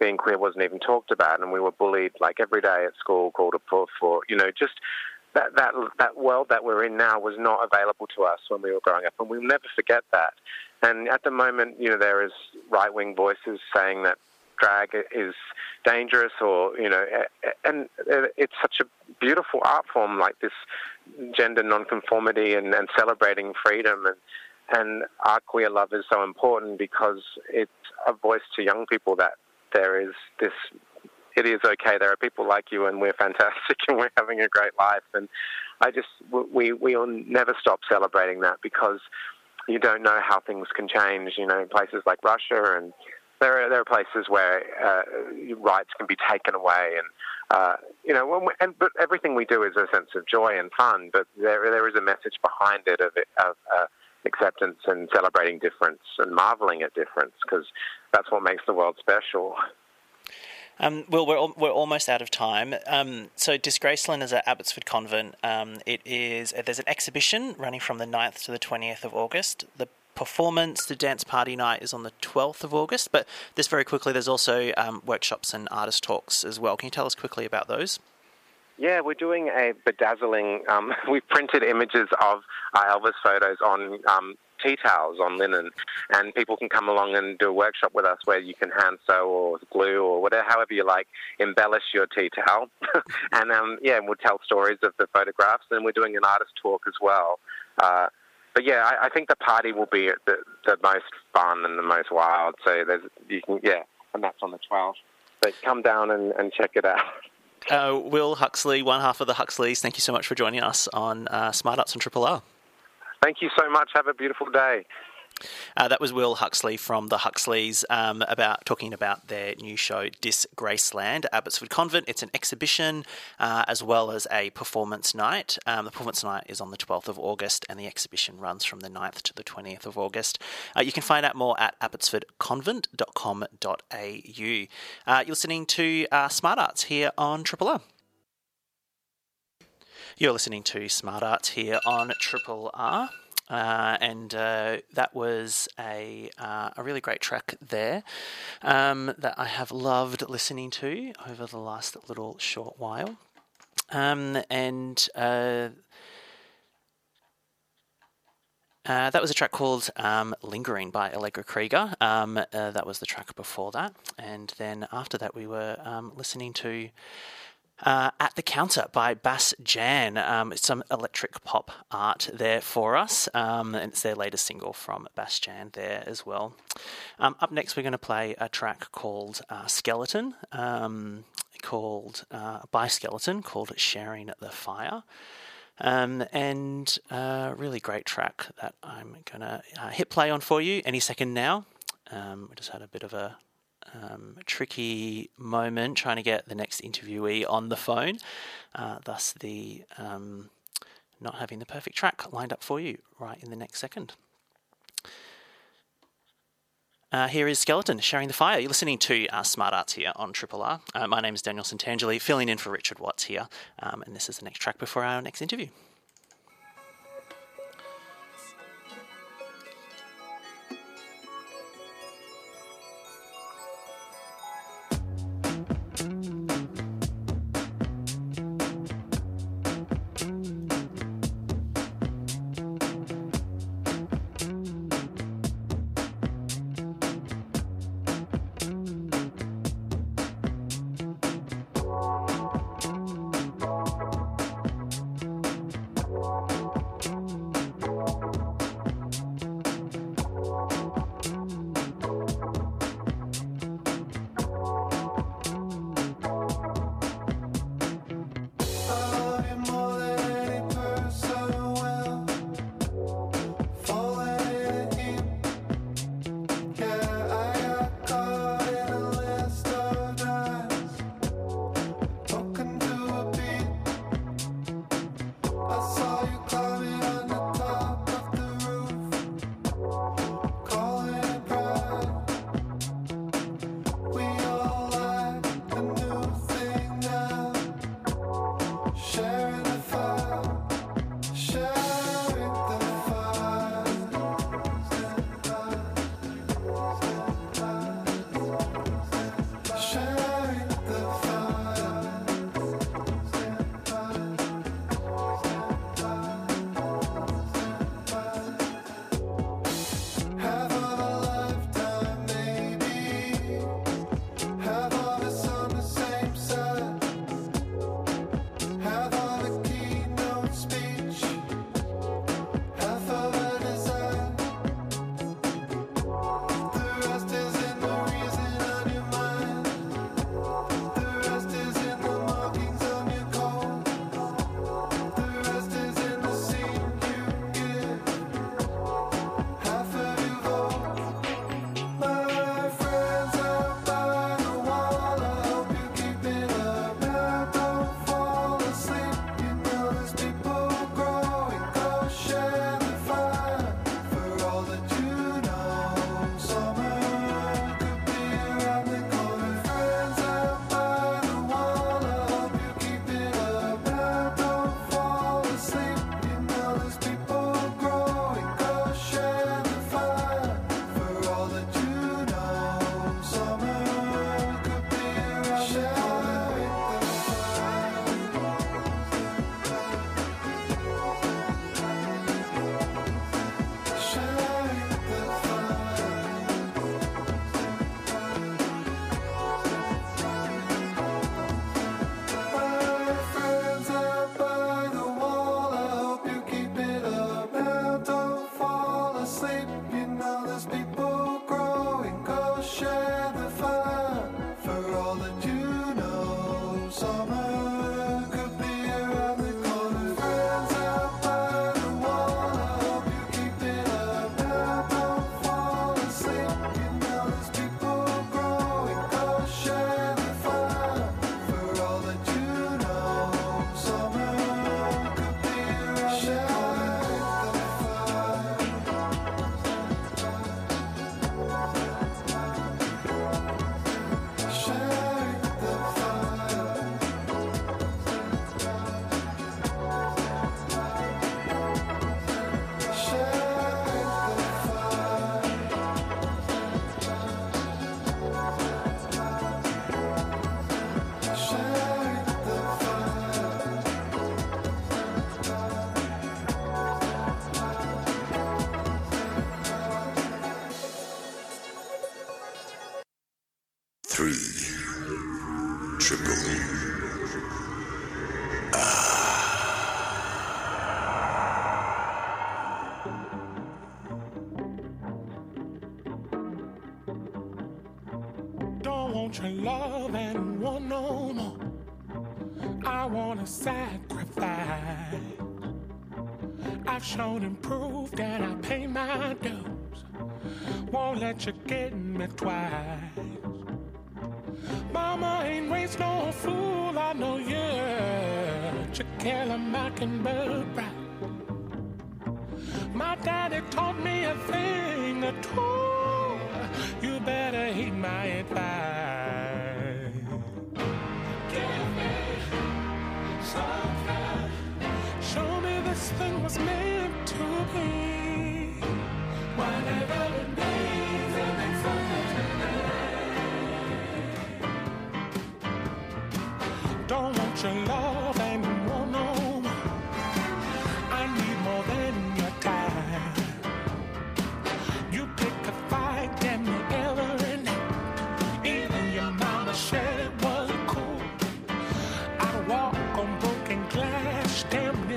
being queer wasn't even talked about, and we were bullied like every day at school, called a for you know just that that that world that we're in now was not available to us when we were growing up, and we'll never forget that. And at the moment, you know, there is right wing voices saying that drag is dangerous, or you know, and it's such a beautiful art form, like this gender nonconformity and, and celebrating freedom and and our queer love is so important because it's a voice to young people that there is this. It is okay. There are people like you, and we're <laughs> fantastic, and we're having a great life. And I just we we will never stop celebrating that because you don't know how things can change. You know, in places like Russia, and there are there are places where uh, rights can be taken away, and uh, you know, we, and but everything we do is a sense of joy and fun. But there there is a message behind it of, of uh, acceptance and celebrating difference and marveling at difference because that's what makes the world special. Um, well, we're, al- we're almost out of time. Um, so, Disgraceland is at Abbotsford Convent. Um, it is there's an exhibition running from the 9th to the 20th of August. The performance, the dance party night, is on the 12th of August. But just very quickly, there's also um, workshops and artist talks as well. Can you tell us quickly about those? Yeah, we're doing a bedazzling. Um, <laughs> we've printed images of our Elvis photos on um, tea towels on linen, and people can come along and do a workshop with us where you can hand sew or glue or whatever, however you like, embellish your tea towel. <laughs> and um, yeah, we'll tell stories of the photographs, and we're doing an artist talk as well. Uh, but yeah, I, I, think the party will be the, the most fun and the most wild. So there's you can yeah, and that's on the 12th. So come down and, and check it out. <laughs> Uh, Will Huxley, one half of the Huxleys, thank you so much for joining us on uh, Smart Arts on Triple R. Thank you so much. Have a beautiful day. Uh, that was Will Huxley from the Huxleys um, about talking about their new show Disgraceland Abbotsford Convent. It's an exhibition uh, as well as a performance night. Um, the performance night is on the 12th of August and the exhibition runs from the 9th to the 20th of August. Uh, you can find out more at abbotsfordconvent.com.au. Uh, you're listening to uh, Smart Arts here on Triple R. You're listening to Smart Arts here on Triple R. Uh, and uh, that was a, uh, a really great track there um, that I have loved listening to over the last little short while. Um, and uh, uh, that was a track called um, Lingering by Allegra Krieger. Um, uh, that was the track before that. And then after that, we were um, listening to uh, at the Counter by Bas Jan. Um, some electric pop art there for us, um, and it's their latest single from Bas Jan there as well. Um, up next, we're going to play a track called uh, Skeleton, um, called uh, by Skeleton, called Sharing the Fire. Um, and a uh, really great track that I'm going to uh, hit play on for you any second now. Um, we just had a bit of a um, tricky moment trying to get the next interviewee on the phone, uh, thus the um, not having the perfect track lined up for you right in the next second. Uh, here is Skeleton sharing the fire. You're listening to uh, Smart Arts here on Triple R. Uh, my name is Daniel Santangeli, filling in for Richard Watts here, um, and this is the next track before our next interview.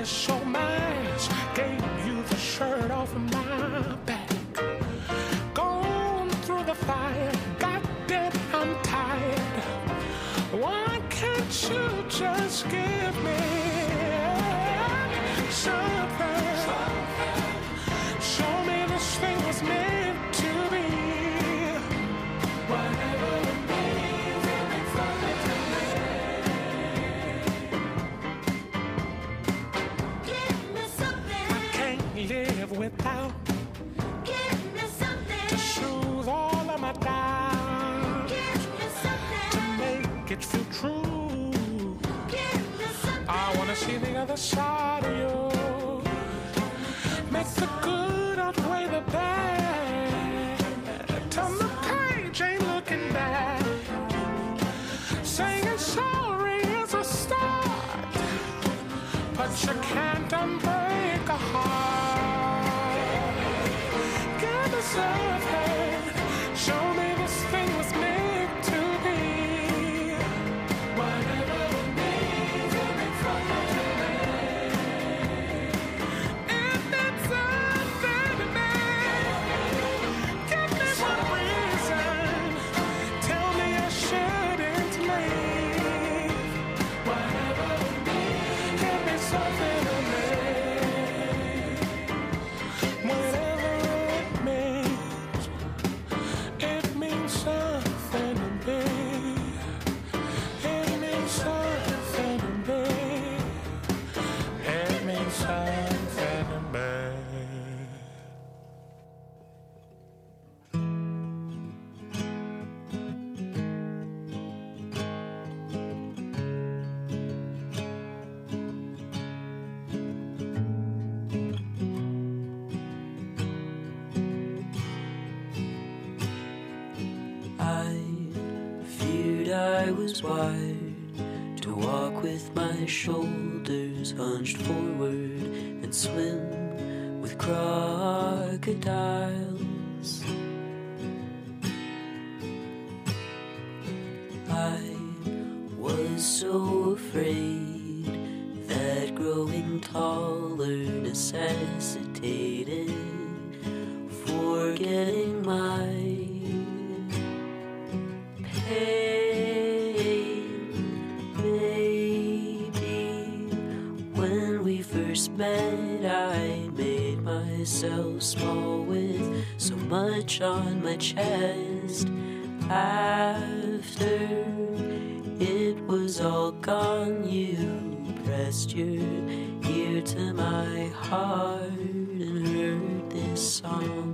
Show. dials. I was so afraid that growing taller necessitated. so small with so much on my chest. After it was all gone, you pressed your ear to my heart and heard this song.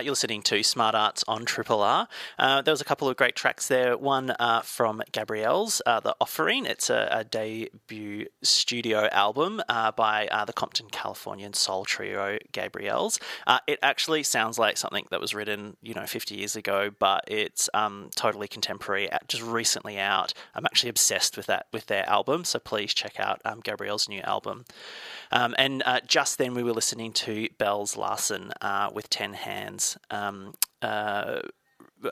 Uh, you're listening to Smart Arts on Triple R. Uh, there was a couple of great tracks there. One uh, from Gabriels, uh, The Offering. It's a, a debut studio album uh, by uh, the Compton, Californian soul trio Gabriels. it actually sounds like something that was written, you know, 50 years ago, but it's um, totally contemporary, just recently out. I'm actually obsessed with that, with their album, so please check out um, Gabriels new album. Um, and just then we were listening to Bells Larsen with 10 Hands. Um, uh,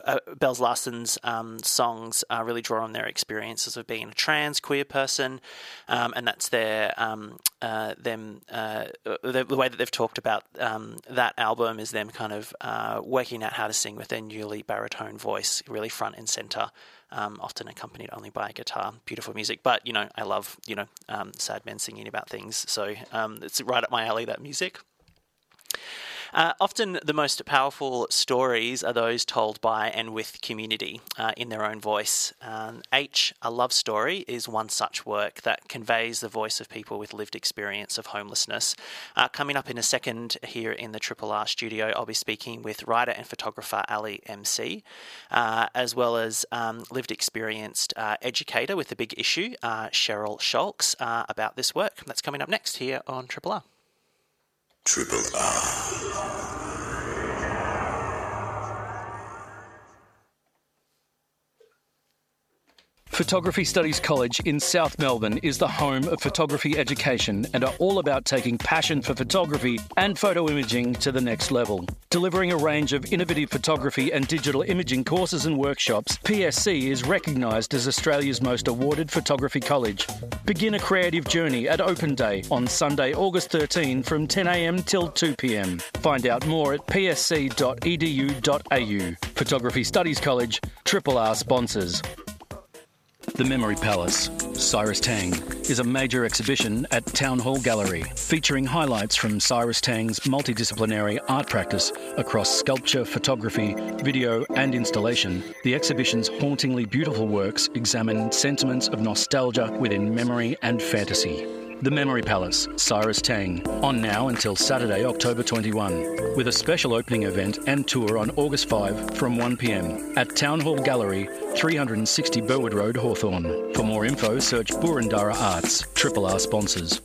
uh, Bells Larsen's um, songs uh, really draw on their experiences of being a trans queer person, um, and that's their um, uh, them uh, the, the, way that they've talked about um, that album is them kind of uh, working out how to sing with their newly baritone voice, really front and center. Um, often accompanied only by a guitar, beautiful music. But you know, I love you know um, sad men singing about things, so it's right up my alley. That music. Uh, often the most powerful stories are those told by and with community uh, in their own voice. Um, H, A Love Story, is one such work that conveys the voice of people with lived experience of homelessness. Uh, coming up in a second here in the Triple R studio, I'll be speaking with writer and photographer Ali MC, uh, as well as um, lived experienced uh, educator with the big issue, uh, Cheryl Schulks, about this work. That's coming up next here on Triple R. Triple R. Photography Studies College in South Melbourne is the home of photography education and are all about taking passion for photography and photo imaging to the next level. Delivering a range of innovative photography and digital imaging courses and workshops, PSC is recognised as Australia's most awarded photography college. Begin a creative journey at Open Day on Sunday, August 13 from 10am till 2pm. Find out more at psc.edu.au. Photography Studies College, Triple R sponsors. The Memory Palace, Cyrus Tang, is a major exhibition at Town Hall Gallery, featuring highlights from Cyrus Tang's multidisciplinary art practice across sculpture, photography, video, and installation. The exhibition's hauntingly beautiful works examine sentiments of nostalgia within memory and fantasy. The Memory Palace, Cyrus Tang, on now until Saturday, October 21, with a special opening event and tour on August 5 from 1pm at Town Hall Gallery, 360 Burwood Road, Hawthorn. For more info, search Boroondara Arts, Triple R sponsors.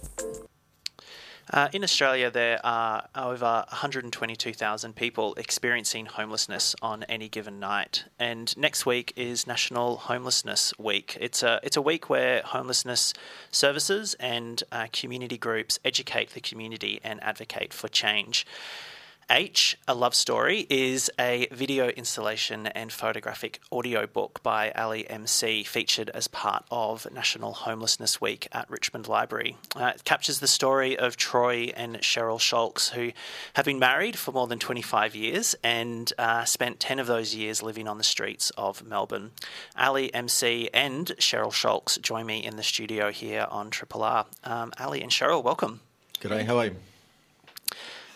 Uh, in Australia, there are over 122,000 people experiencing homelessness on any given night, and next week is National Homelessness Week. It's a it's a week where homelessness services and uh, community groups educate the community and advocate for change. H, A Love Story, is a video installation and photographic audio book by Ali MC featured as part of National Homelessness Week at Richmond Library. Uh, it captures the story of Troy and Cheryl Schulks, who have been married for more than 25 years and uh, spent 10 of those years living on the streets of Melbourne. Ali MC and Cheryl Schulks join me in the studio here on Triple R. Um, Ali and Cheryl, welcome. G'day, how are you?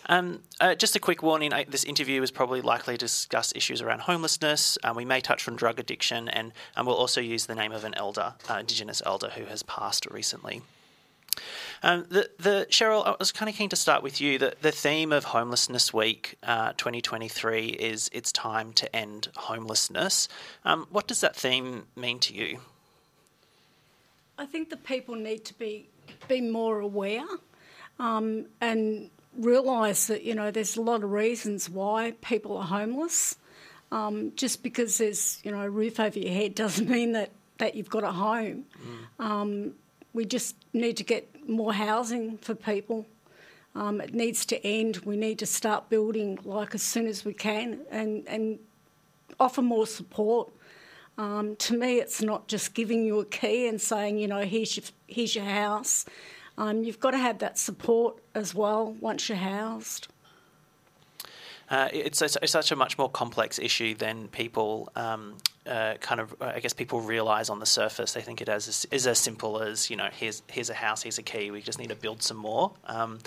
Um, uh, just a quick warning I, this interview is probably likely to discuss issues around homelessness. Um, we may touch on drug addiction, and, we'll also use the name of an elder, uh, Indigenous elder, who has passed recently. Um, the, the Cheryl, I was kind of keen to start with you. The, the theme of Homelessness Week uh, 2023 is it's time to end homelessness. Um, what does that theme mean to you? I think that people need to be be more aware um, and realise that you know there's a lot of reasons why people are homeless. Um, just because there's you know a roof over your head doesn't <laughs> mean that that you've got a home. Mm. Um, we just need to get more housing for people. Um, it needs to end. We need to start building like as soon as we can and and offer more support. Um, to me, it's not just giving you a key and saying, you know, here's your, here's your house. Um, you've got to have that support as well once you're housed. Uh, it's, it's, it's, such a much more complex issue than people um, uh, kind of I guess people realise on the surface. They think it as is as simple as you know here's here's a house, here's a key. We just need to build some more. Um,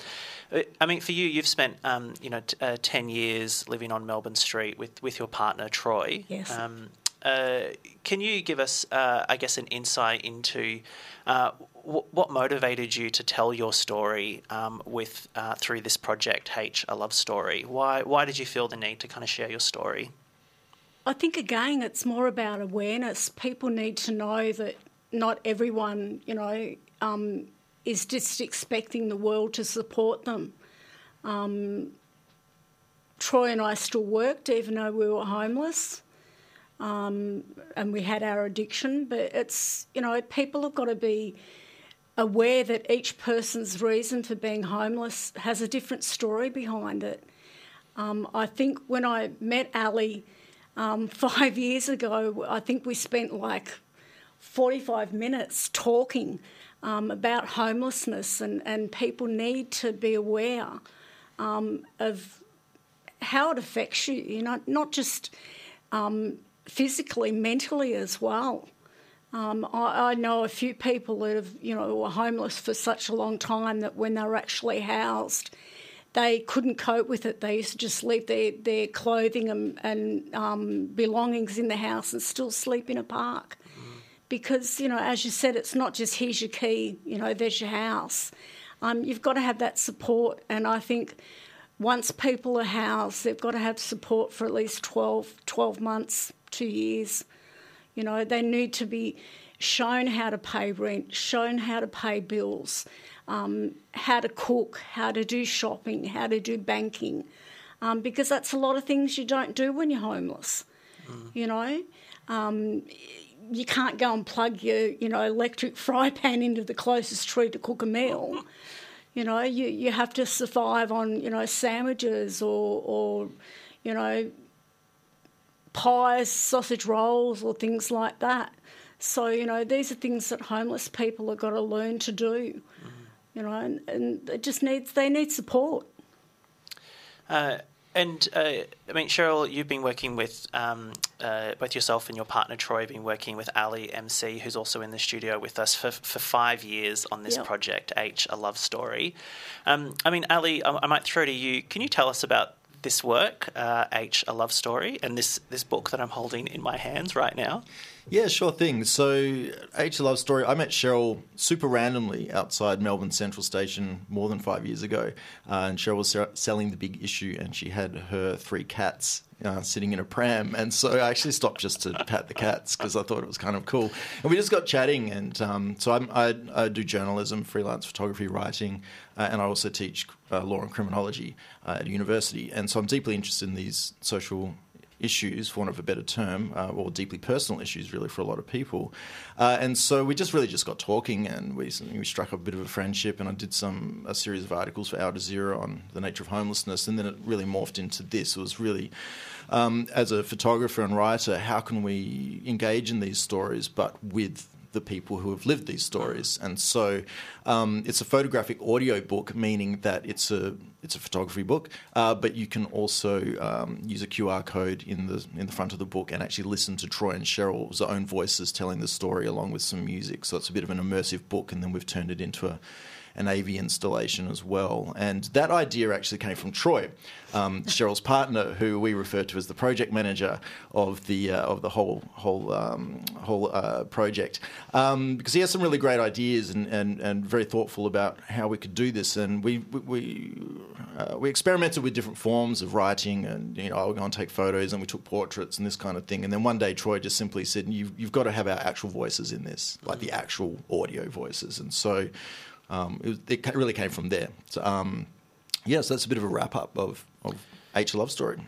I mean, for you, you've spent um, you know t- uh, ten years living on Melbourne Street with with your partner Troy. Yes. Um, uh, can you give us, uh, I guess, an insight into uh, what motivated you to tell your story um, with uh, through this project, H, a love story? Why why did you feel the need to kind of share your story? I think again, it's more about awareness. People need to know that not everyone, you know, um, is just expecting the world to support them. Um, Troy and I still worked, even though we were homeless. Um, and we had our addiction, but it's, you know, people have got to be aware that each person's reason for being homeless has a different story behind it. Um, I think when I met Ali um, <laughs> five years ago, I think we spent like 45 minutes talking um, about homelessness, and, and people need to be aware um, of how it affects you, you know, not just um, physically, mentally as well. Um, I, I, know a few people that have, you know, were homeless for such a long time that when they were actually housed, they couldn't cope with it. They used to just leave their, their clothing and, and um, belongings in the house and still sleep in a park. Because, you know, as you said, it's not just here's your key, you know, there's your house. Um, you've got to have that support. And I think once people are housed, they've got to have support for at least 12, 12 months, two years. You know, they need to be shown how to pay rent, shown how to pay bills, um, how to cook, how to do shopping, how to do banking, um, because that's a lot of things you don't do when you're homeless. Mm. You know, um, you can't go and plug your you know electric <laughs> fry pan into the closest tree to cook a meal. <laughs> You know, you, you have to survive on you know sandwiches or or you know pies, sausage rolls, or things like that. So you know these are things that homeless people have got to learn to do. Mm. You know, and, and it just needs they need support. Uh, and uh, I mean, Cheryl, you've been working with um, uh, both yourself and your partner Troy. Have been working with Ali MC, who's also in the studio with us for for five years on this Yep. project, H, a love story. Um, I mean, Ali, I, I might throw to you. Can you tell us about this work, uh, H, a love story, and this this book that I'm holding in my hands right now? Yeah, sure thing. So, H a Love Story, I met Cheryl super randomly outside Melbourne Central Station more than five years ago. Uh, and Cheryl was se- selling the big issue, and she had her three cats uh, sitting in a pram. And so I actually stopped just to pat the cats because I thought it was kind of cool. And we just got chatting. And um, so I, I do journalism, freelance photography, writing, uh, and I also teach uh, law and criminology uh, at a university. And so I'm deeply interested in these social issues, for want of a better term, uh, or deeply personal issues, really, for a lot of people. Uh, and so we just really just got talking, and we we struck up a bit of a friendship. And I did some a series of articles for Al Jazeera on the nature of homelessness, and then it really morphed into this. It was really, um, as a photographer and writer, how can we engage in these stories, but with the people who have lived these stories. And so um, it's a photographic audio book, meaning that it's a it's a photography book, uh, but you can also um, use a QR code in the in the front of the book and actually listen to Troy and Cheryl's own voices telling the story along with some music. So it's a bit of an immersive book, and then we've turned it into a an AV installation as well. And that idea actually came from Troy, um, <laughs> Cheryl's partner, who we refer to as the project manager of the uh, of the whole whole um, whole uh, project, um, because he has some really great ideas and, and, and very thoughtful about how we could do this. And we we we, uh, we experimented with different forms of writing, and you know I'll go and take photos, and we took portraits and this kind of thing. And then one day Troy just simply said, "You've you've got to have our actual voices in this, like the actual audio voices." And so um, it, was, it really came from there. So, um, yeah, so that's a bit of a wrap up of, of H Love Story.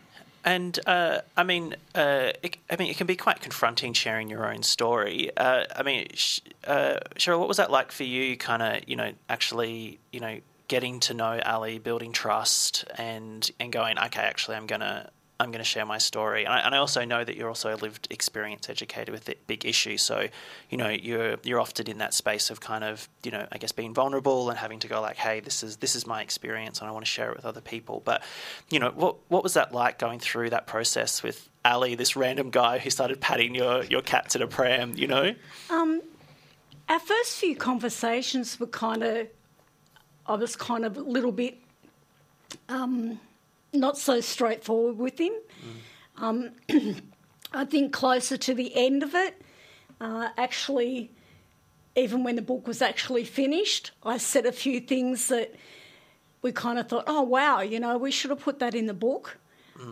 And uh, I mean, uh, it, I mean, it can be quite confronting sharing your own story. Uh, I mean, uh, Cheryl, what was that like for you? Kind of, you know, actually, you know, getting to know Ali, building trust, and and going, okay, actually, I'm gonna I'm going to share my story. And I, and I also know that you're also a lived experience educator with the big issue. So, you know, you're you're often in that space of kind of, you know, I guess being vulnerable and having to go like, hey, this is this is my experience and I want to share it with other people. But, you know, what what was that like going through that process with Ali, this random guy who started patting your, your cats in a pram, you know? Um, our first few conversations were kind of, I was kind of a little bit um, not so straightforward with him. Um, <clears throat> I think closer to the end of it, uh, actually, even when the book was actually finished, I said a few things that we kind of thought, oh, wow, you know, we should have put that in the book.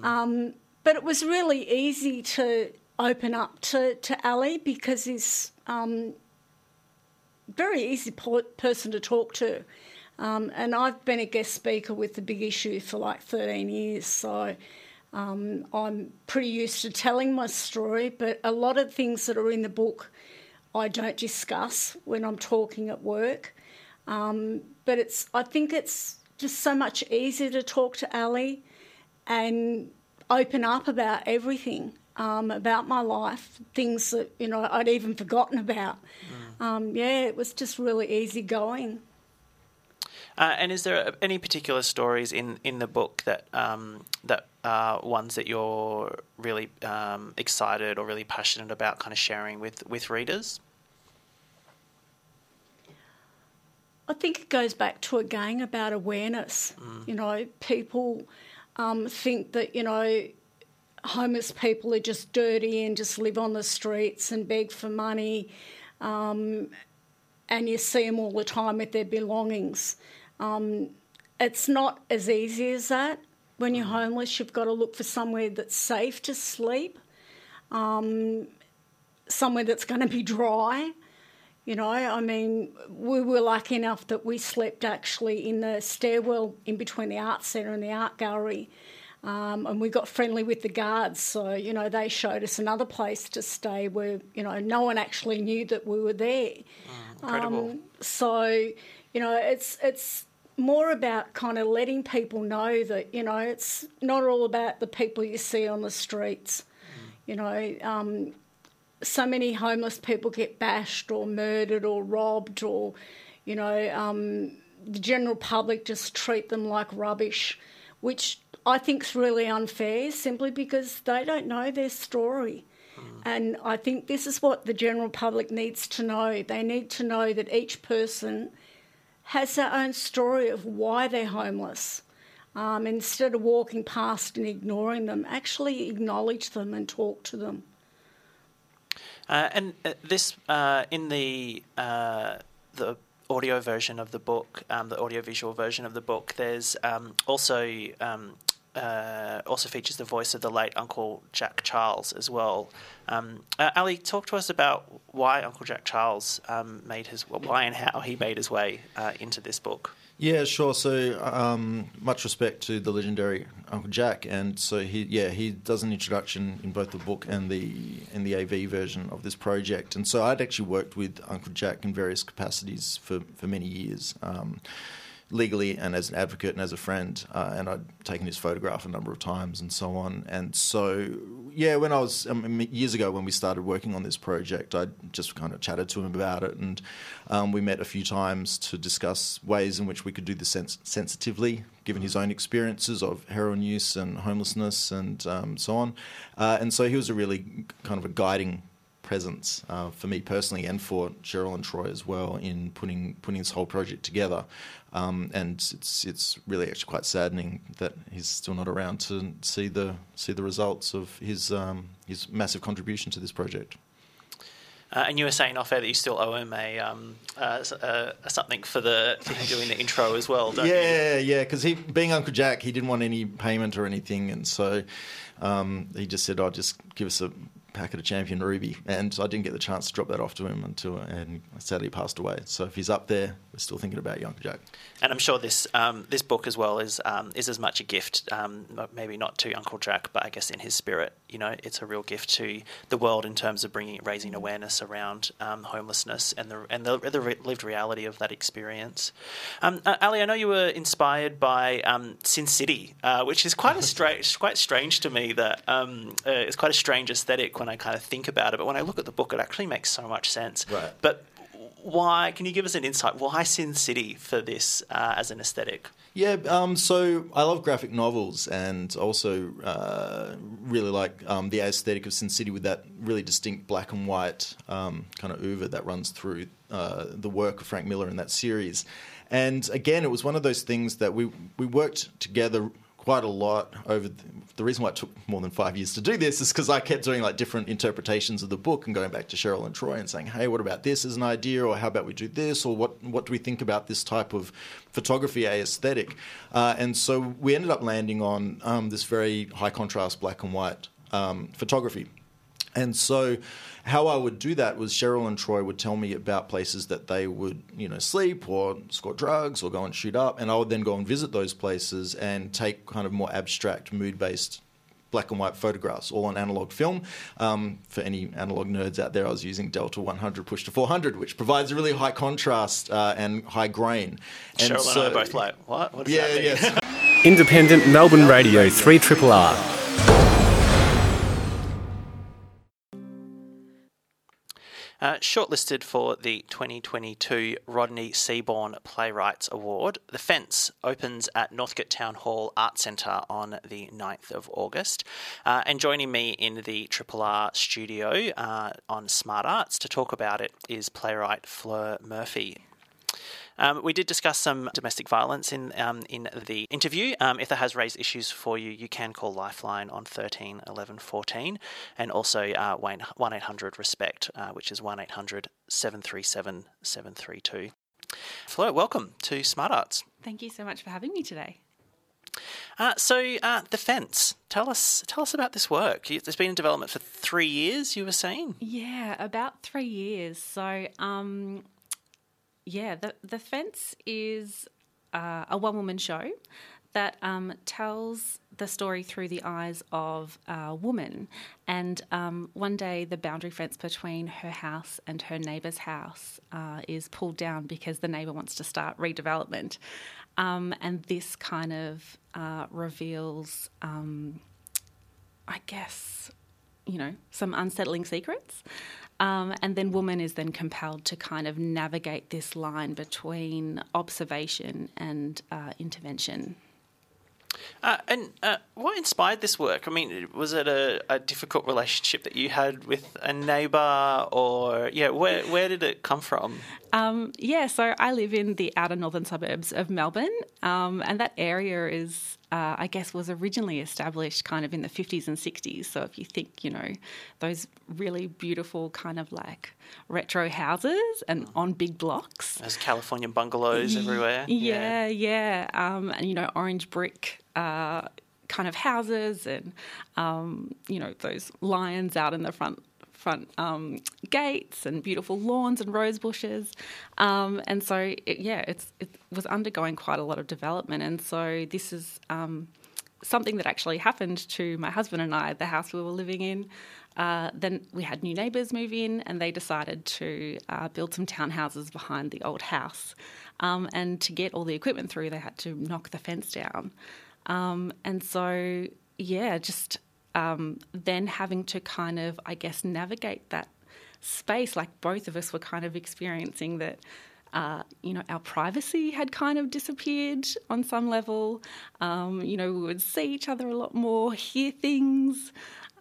Um, but it was really easy to open up to, to Ali because he's um, very easy person to talk to. Um, and I've been a guest speaker with the big issue for like 13 years, so um, I'm pretty used to telling my story. But a lot of things that are in the book I don't discuss when I'm talking at work. Um, but it's I think it's just so much easier to talk to Ali and open up about everything um, about my life, things that you know I'd even forgotten about. Um, yeah, it was just really easy going. Uh, and is there any particular stories in, in the book that um, that are ones that you're really um, excited or really passionate about, kind of sharing with, with readers? I think it goes back to again about awareness. You know, people um, think that you know homeless people are just dirty and just live on the streets and beg for money, um, and you see them all the time with their belongings. Um, it's not as easy as that. When you're homeless, you've got to look for somewhere that's safe to sleep, um, somewhere that's going to be dry. You know, I mean, we were lucky enough that we slept actually in the stairwell in between the art centre and the art gallery. Um, and we got friendly with the guards, so you know they showed us another place to stay where you know no one actually knew that we were there. incredible. Um, so you know it's it's more about kind of letting people know that you know it's not all about the people you see on the streets. You know, um, so many homeless people get bashed or murdered or robbed or, you know, um, the general public just treat them like rubbish, which I think is really unfair simply because they don't know their story. And I think this is what the general public needs to know. They need to know that each person has their own story of why they're homeless. Um, instead of walking past and ignoring them, actually acknowledge them and talk to them. Uh, and uh, this uh, in the uh, the audio version of the book, um, the audiovisual version of the book, there's um, also um, uh, also features the voice of the late Uncle Jack Charles as well. Um, uh, Ali, talk to us about why Uncle Jack Charles um, made his why and how he made his way uh, into this book. Yeah, sure. So, um, much respect to the legendary Uncle Jack, and so he, yeah, he does an introduction in both the book and the in the AV version of this project. And so, I'd actually worked with Uncle Jack in various capacities for for many years. Um, legally and as an advocate and as a friend, uh, and I'd taken his photograph a number of times and so on. And so, yeah, when I was um, years ago when we started working on this project, I just kind of chatted to him about it, and um, we met a few times to discuss ways in which we could do this sens- sensitively, given his own experiences of heroin use and homelessness and um, so on. Uh, and so he was a really kind of a guiding presence uh, for me personally and for Cheryl and Troy as well in putting putting this whole project together. Um, and it's it's really actually quite saddening that he's still not around to see the see the results of his um, his massive contribution to this project. Uh, and you were saying off air that you still owe him a, um, uh, uh, something for the for him doing the intro as well, don't you? yeah, yeah, because he being Uncle Jack, he didn't want any payment or anything, and so um, he just said, "I'll just give us a packet of Champion Ruby," and so I didn't get the chance to drop that off to him until and sadly passed away. So if he's up there, we're still thinking about Uncle Jack. And I'm sure this um, this book as well is um, is as much a gift, um, maybe not to Uncle Jack, but I guess in his spirit, you know, it's a real gift to the world in terms of bringing raising awareness around um, homelessness and the and the, the re- lived reality of that experience. Um, uh, Ali, I know you were inspired by um, Sin City, uh, which is quite a strange, <laughs> quite strange to me. That um, uh, it's quite a strange aesthetic when I kind of think about it, but when I look at the book, it actually makes so much sense. Right. But why? Can you give us an insight? Why Sin City for this uh, as an aesthetic? Yeah, um, so I love graphic novels and also uh, really like um, the aesthetic of Sin City with that really distinct black and white um, kind of oeuvre that runs through uh, the work of Frank Miller in that series. And again, it was one of those things that we, we worked together quite a lot over the, the reason why it took more than five years to do this is because I kept doing like different interpretations of the book and going back to Cheryl and Troy and saying, "Hey, what about this as an idea?" or "How about we do this?" or "What what do we think about this type of photography aesthetic?" Uh, and so we ended up landing on um, this very high contrast black and white um, photography. And so, how I would do that was Cheryl and Troy would tell me about places that they would, you know, sleep or score drugs or go and shoot up, and I would then go and visit those places and take kind of more abstract, mood-based black and white photographs, all on analog film. Um, for any analog nerds out there, I was using Delta 100 push to 400, which provides a really high contrast uh, and high grain. And Cheryl and I are both like, what? What does Yeah, that mean? yes. <laughs> Independent Melbourne Radio 3 Triple R. Uh, shortlisted for the 2022 Rodney Seaborn Playwrights Award, The Fence opens at Northcote Town Hall Art Centre on the 9th of August. Uh, and joining me in the Triple R studio uh, on Smart Arts to talk about it is playwright Fleur Murphy. Um, we did discuss some domestic violence in um, in the interview. Um, if that has raised issues for you, you can call Lifeline on 13 11 14 and also uh, 1 800 RESPECT, uh, which is 1 800 737 732. Fleur, welcome to Smart Arts. Thank you so much for having me today. Uh, so, uh, the fence. Tell us, tell us about this work. It's been in development for three years. You were saying. Yeah, about three years. So, um, yeah, the the fence is uh, a one woman show that um, tells the story through the eyes of a woman. And um, one day, the boundary fence between her house and her neighbour's house uh, is pulled down because the neighbour wants to start redevelopment. Um, and this kind of uh, reveals, um, I guess, you know, some unsettling secrets. Um, and then woman is then compelled to kind of navigate this line between observation and uh, intervention. Uh, and uh, what inspired this work? I mean, was it a, a difficult relationship that you had with a neighbour, or yeah, where where did it come from? Um, yeah, so I live in the outer northern suburbs of Melbourne, um, and that area is, uh, I guess, was originally established kind of in the 50s and 60s. So if you think, you know, those really beautiful kind of like retro houses and on big blocks. There's California bungalows everywhere. Yeah, yeah, um, and you know, orange brick. Uh, kind of houses and um, you know those lions out in the front front um, gates and beautiful lawns and rose bushes. Um, and so, it, yeah, it's, it was undergoing quite a lot of development. And so, this is um, something that actually happened to my husband and I, the house we were living in. Uh, then we had new neighbours move in, and they decided to uh, build some townhouses behind the old house. Um, and to get all the equipment through, they had to knock the fence down. Um, and so, yeah, just um, then having to kind of, I guess, navigate that space, like both of us were kind of experiencing that. Uh, you know, our privacy had kind of disappeared on some level. Um, you know, we would see each other a lot more, hear things,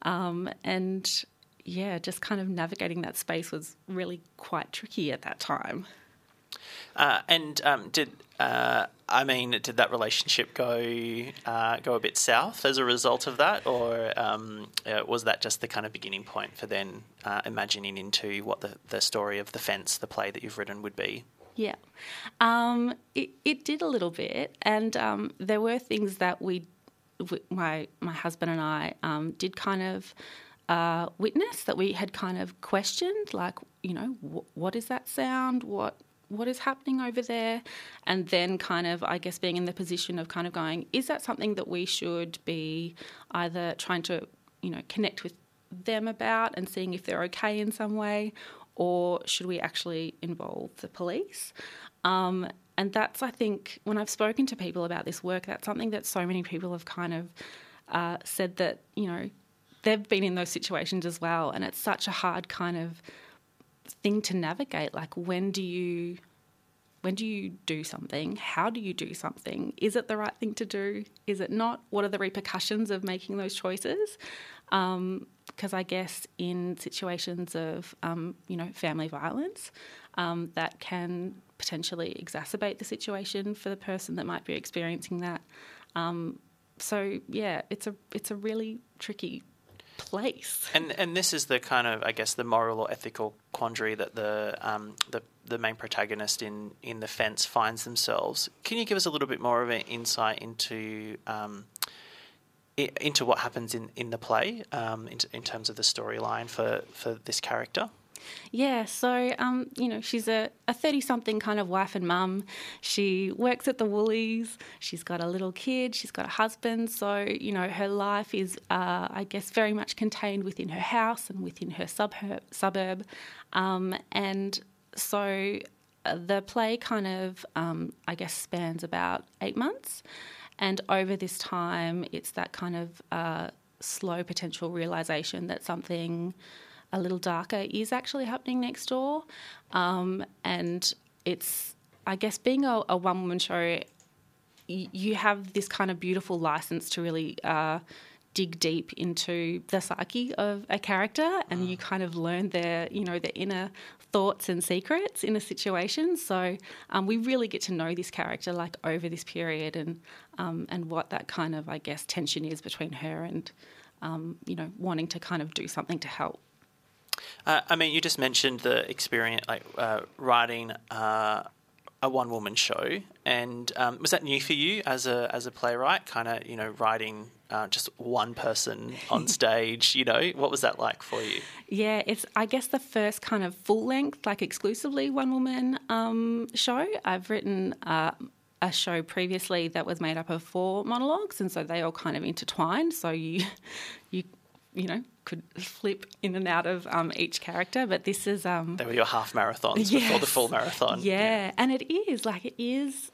um, and yeah, just kind of navigating that space was really quite tricky at that time. Uh, and um, did uh, I mean did that relationship go uh, go a bit south as a result of that, or um, uh, was that just the kind of beginning point for then uh, imagining into what the, the story of the fence, the play that you've written, would be? Yeah, um, it, it did a little bit, and um, there were things that we, my my husband and I, um, did kind of uh, witness that we had kind of questioned, like you know, wh- what is that sound? What what is happening over there, and then kind of I guess being in the position of kind of going, is that something that we should be either trying to you know connect with them about and seeing if they're okay in some way, or should we actually involve the police? Um, and that's, I think, when I've spoken to people about this work, that's something that so many people have kind of uh, said that, you know, they've been in those situations as well. And it's such a hard kind of thing to navigate. Like, when do you. When do you do something? How do you do something? Is it the right thing to do? Is it not? What are the repercussions of making those choices? Because um, I guess in situations of um, you know family violence, um, that can potentially exacerbate the situation for the person that might be experiencing that. Um, so yeah, it's a it's a really tricky place. And and this is the kind of I guess the moral or ethical quandary that the um, the the main protagonist in in the fence finds themselves. Can you give us a little bit more of an insight into um, into what happens in, in the play um, in, in terms of the storyline for, for this character? Yeah, so um, you know, she's a thirty-something kind of wife and mum. She works at the Woolies. She's got a little kid. She's got a husband. So you know, her life is, uh, I guess, very much contained within her house and within her suburb. suburb. Um, and so uh, the play kind of, um, I guess, spans about eight months. And over this time, it's that kind of uh, slow potential realization that something a little darker is actually happening next door. Um, and it's, I guess, being a, a one woman show, y- you have this kind of beautiful license to really. Uh, dig deep into the psyche of a character and you kind of learn their you know their inner thoughts and secrets in a situation so um, we really get to know this character like over this period and um, and what that kind of i guess tension is between her and um, you know wanting to kind of do something to help uh, I mean, you just mentioned the experience, like uh, writing uh, a one-woman show, and um, was that new for you as a as a playwright? Kind of, you know, writing uh, just one person on <laughs> stage. You know, what was that like for you? Yeah, it's I guess the first kind of full length, like exclusively one-woman um, show. I've written uh, a show previously that was made up of four monologues, and so they all kind of intertwined. So you <laughs> you you know could flip in and out of um, each character, but this is um, they were your half marathons yes, before the full marathon. Yeah, yeah, and it is like it is.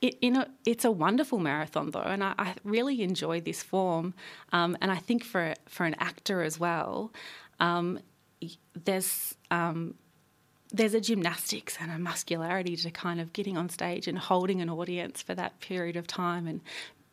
It, you know, it's a wonderful marathon though, and I, I really enjoy this form. Um, and I think for for an actor as well, um, there's um, there's a gymnastics and a muscularity to kind of getting on stage and holding an audience for that period of time and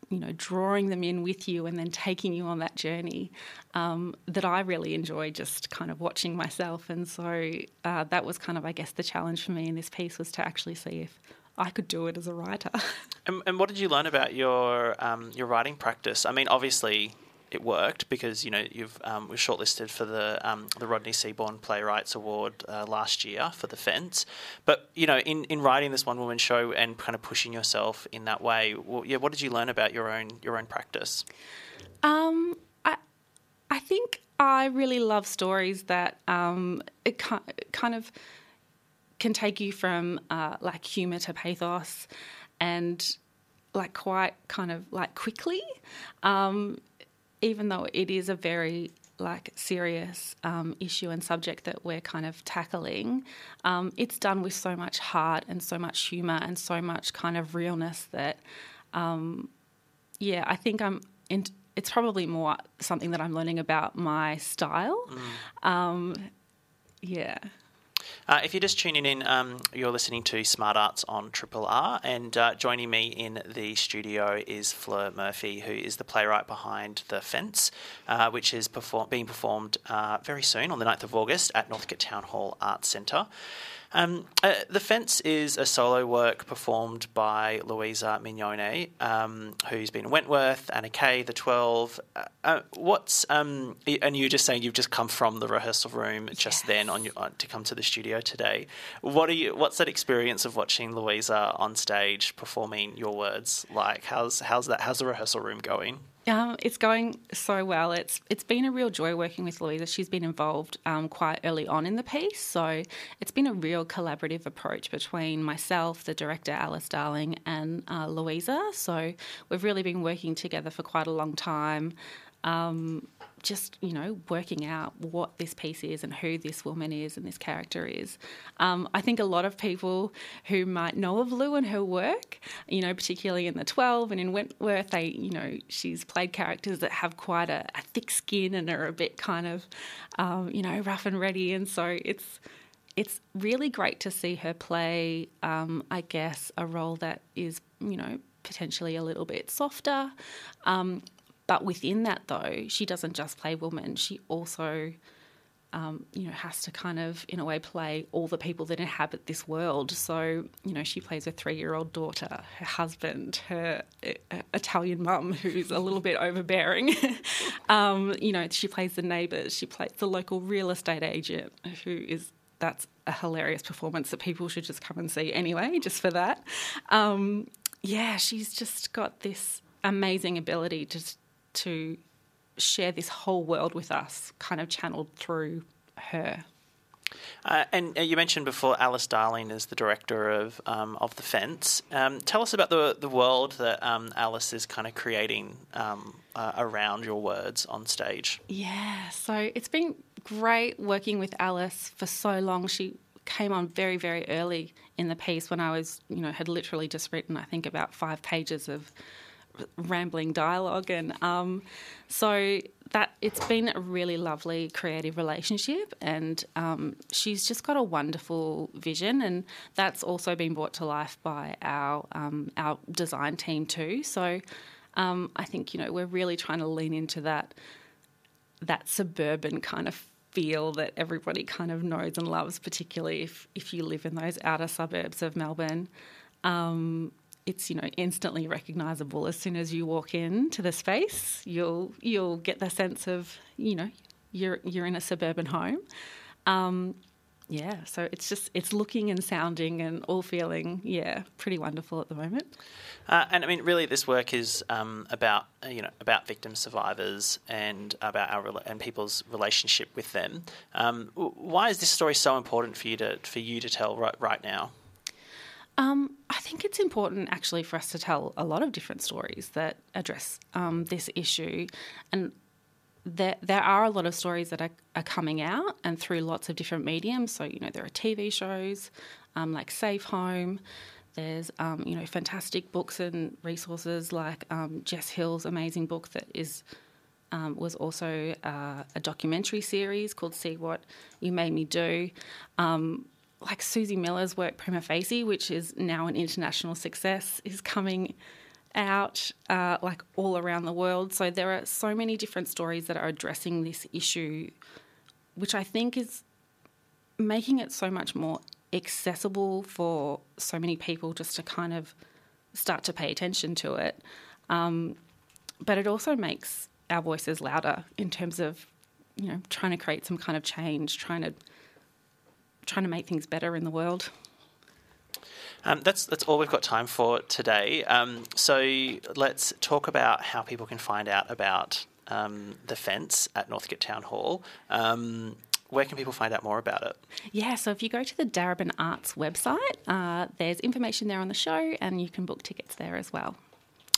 you know, drawing them in with you and then taking you on that journey um, that I really enjoy just kind of watching myself. And so uh, that was kind of, I guess, the challenge for me in this piece was to actually see if I could do it as a writer. <laughs> and, and what did you learn about your um, your writing practice? I mean, obviously, it worked because you know you've um, was shortlisted for the um, the Rodney Seaborn Playwrights Award uh, last year for The Fence. But you know, in, in writing this one woman show and kind of pushing yourself in that way, well, yeah, what did you learn about your own your own practice? Um, I I think I really love stories that um, it kind of can take you from uh, like humor to pathos and like quite kind of like quickly. Um, even though it is a very like serious um, issue and subject that we're kind of tackling, um, it's done with so much heart and so much humour and so much kind of realness that, um, yeah, I think I'm. In, it's probably more something that I'm learning about my style. Mm. Um, yeah. Uh, if you're just tuning in, um, you're listening to Smart Arts on Triple R, and uh, joining me in the studio is Fleur Murphy, who is the playwright behind The Fence, uh, which is perform- being performed uh, very soon on the 9th of August at Northcote Town Hall Arts Centre. Um, uh, the Fence is a solo work performed by Louisa Mignone, um, who's been Wentworth, Anna Kay, The Twelve. Uh, uh, what's um, and you're just saying you've just come from the rehearsal room just yes. then on your, uh, to come to the studio today. What are you? What's that experience of watching Louisa on stage performing your words like? How's how's that? How's the rehearsal room going? Um, it's going so well. It's it's been a real joy working with Louisa. She's been involved um, quite early on in the piece, so it's been a real collaborative approach between myself, the director Alice Darling, and uh, Louisa. So we've really been working together for quite a long time. Um, just you know working out what this piece is and who this woman is and this character is. Um, I think a lot of people who might know of Lou and her work, you know, particularly in the Twelve and in Wentworth, they you know she's played characters that have quite a, a thick skin and are a bit kind of um, you know rough and ready, and so it's it's really great to see her play, um, I guess, a role that is, you know, potentially a little bit softer. Um, but within that, though, she doesn't just play woman. She also, um, you know, has to kind of, in a way, play all the people that inhabit this world. So, you know, she plays her three-year-old daughter, her husband, her uh, Italian mum, who's a little bit overbearing. <laughs> um, you know, she plays the neighbours. She plays the local real estate agent, who is that's a hilarious performance that people should just come and see anyway, just for that. Um, yeah, she's just got this amazing ability to to share this whole world with us, kind of channeled through her. Uh, and uh, you mentioned before Alice Darling is the director of um, of the Fence. Um, tell us about the the world that um, Alice is kind of creating um, uh, around your words on stage. Yeah, so it's been great working with Alice for so long. She came on very very early in the piece when I was you know had literally just written I think about five pages of rambling dialogue and um, so that it's been a really lovely creative relationship and um, she's just got a wonderful vision and that's also been brought to life by our um, our design team too. So um, I think you know we're really trying to lean into that that suburban kind of feel that everybody kind of knows and loves particularly if, if you live in those outer suburbs of Melbourne. Um, it's you know instantly recognizable as soon as you walk into the space you'll you'll get the sense of you know you're you're in a suburban home um, yeah so it's just it's looking and sounding and all feeling yeah pretty wonderful at the moment uh, and I mean, really, this work is um, about you know about victim survivors and about our and people's relationship with them. Um, why is this story so important for you to for you to tell right, right now? Um, I think it's important actually for us to tell a lot of different stories that address um, this issue. And there, there are a lot of stories that are, are, coming out and through lots of different mediums. So, you know, there are TV shows um, like Safe Home. There's, um, you know, fantastic books and resources like um, Jess Hill's amazing book that is um, was also uh, a documentary series called See What You Made Me Do. Um, like Suzie Miller's work, Prima Facie, which is now an international success, is coming out uh, like all around the world. So there are so many different stories that are addressing this issue, which I think is making it so much more accessible for so many people just to kind of start to pay attention to it. Um, but it also makes our voices louder in terms of, you know, trying to create some kind of change, trying to trying to make things better in the world. Um, that's that's all we've got time for today. Um, so let's talk about how people can find out about um, the fence at Northcote Town Hall. Um, where can people find out more about it? Yeah, so if you go to the Darebin Arts website, uh, there's information there on the show, and you can book tickets there as well.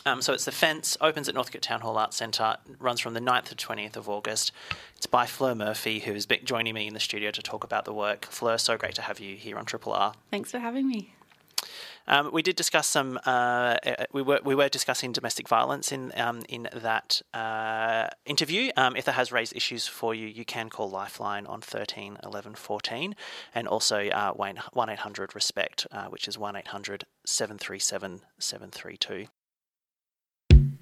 Um, so it's the fence, opens at Northcote Town Hall Arts Centre, runs from the 9th to 20th of August. It's by Fleur Murphy, who's joining me in the studio to talk about the work. Fleur, so great to have you here on Triple R. Thanks for having me. Um, we did discuss some. Uh, uh, uh, we were we were discussing domestic violence in um, in that uh, interview. Um, if that has raised issues for you, you can call Lifeline on 13 11 14, and also uh, one eight hundred Respect, which is one 737 732.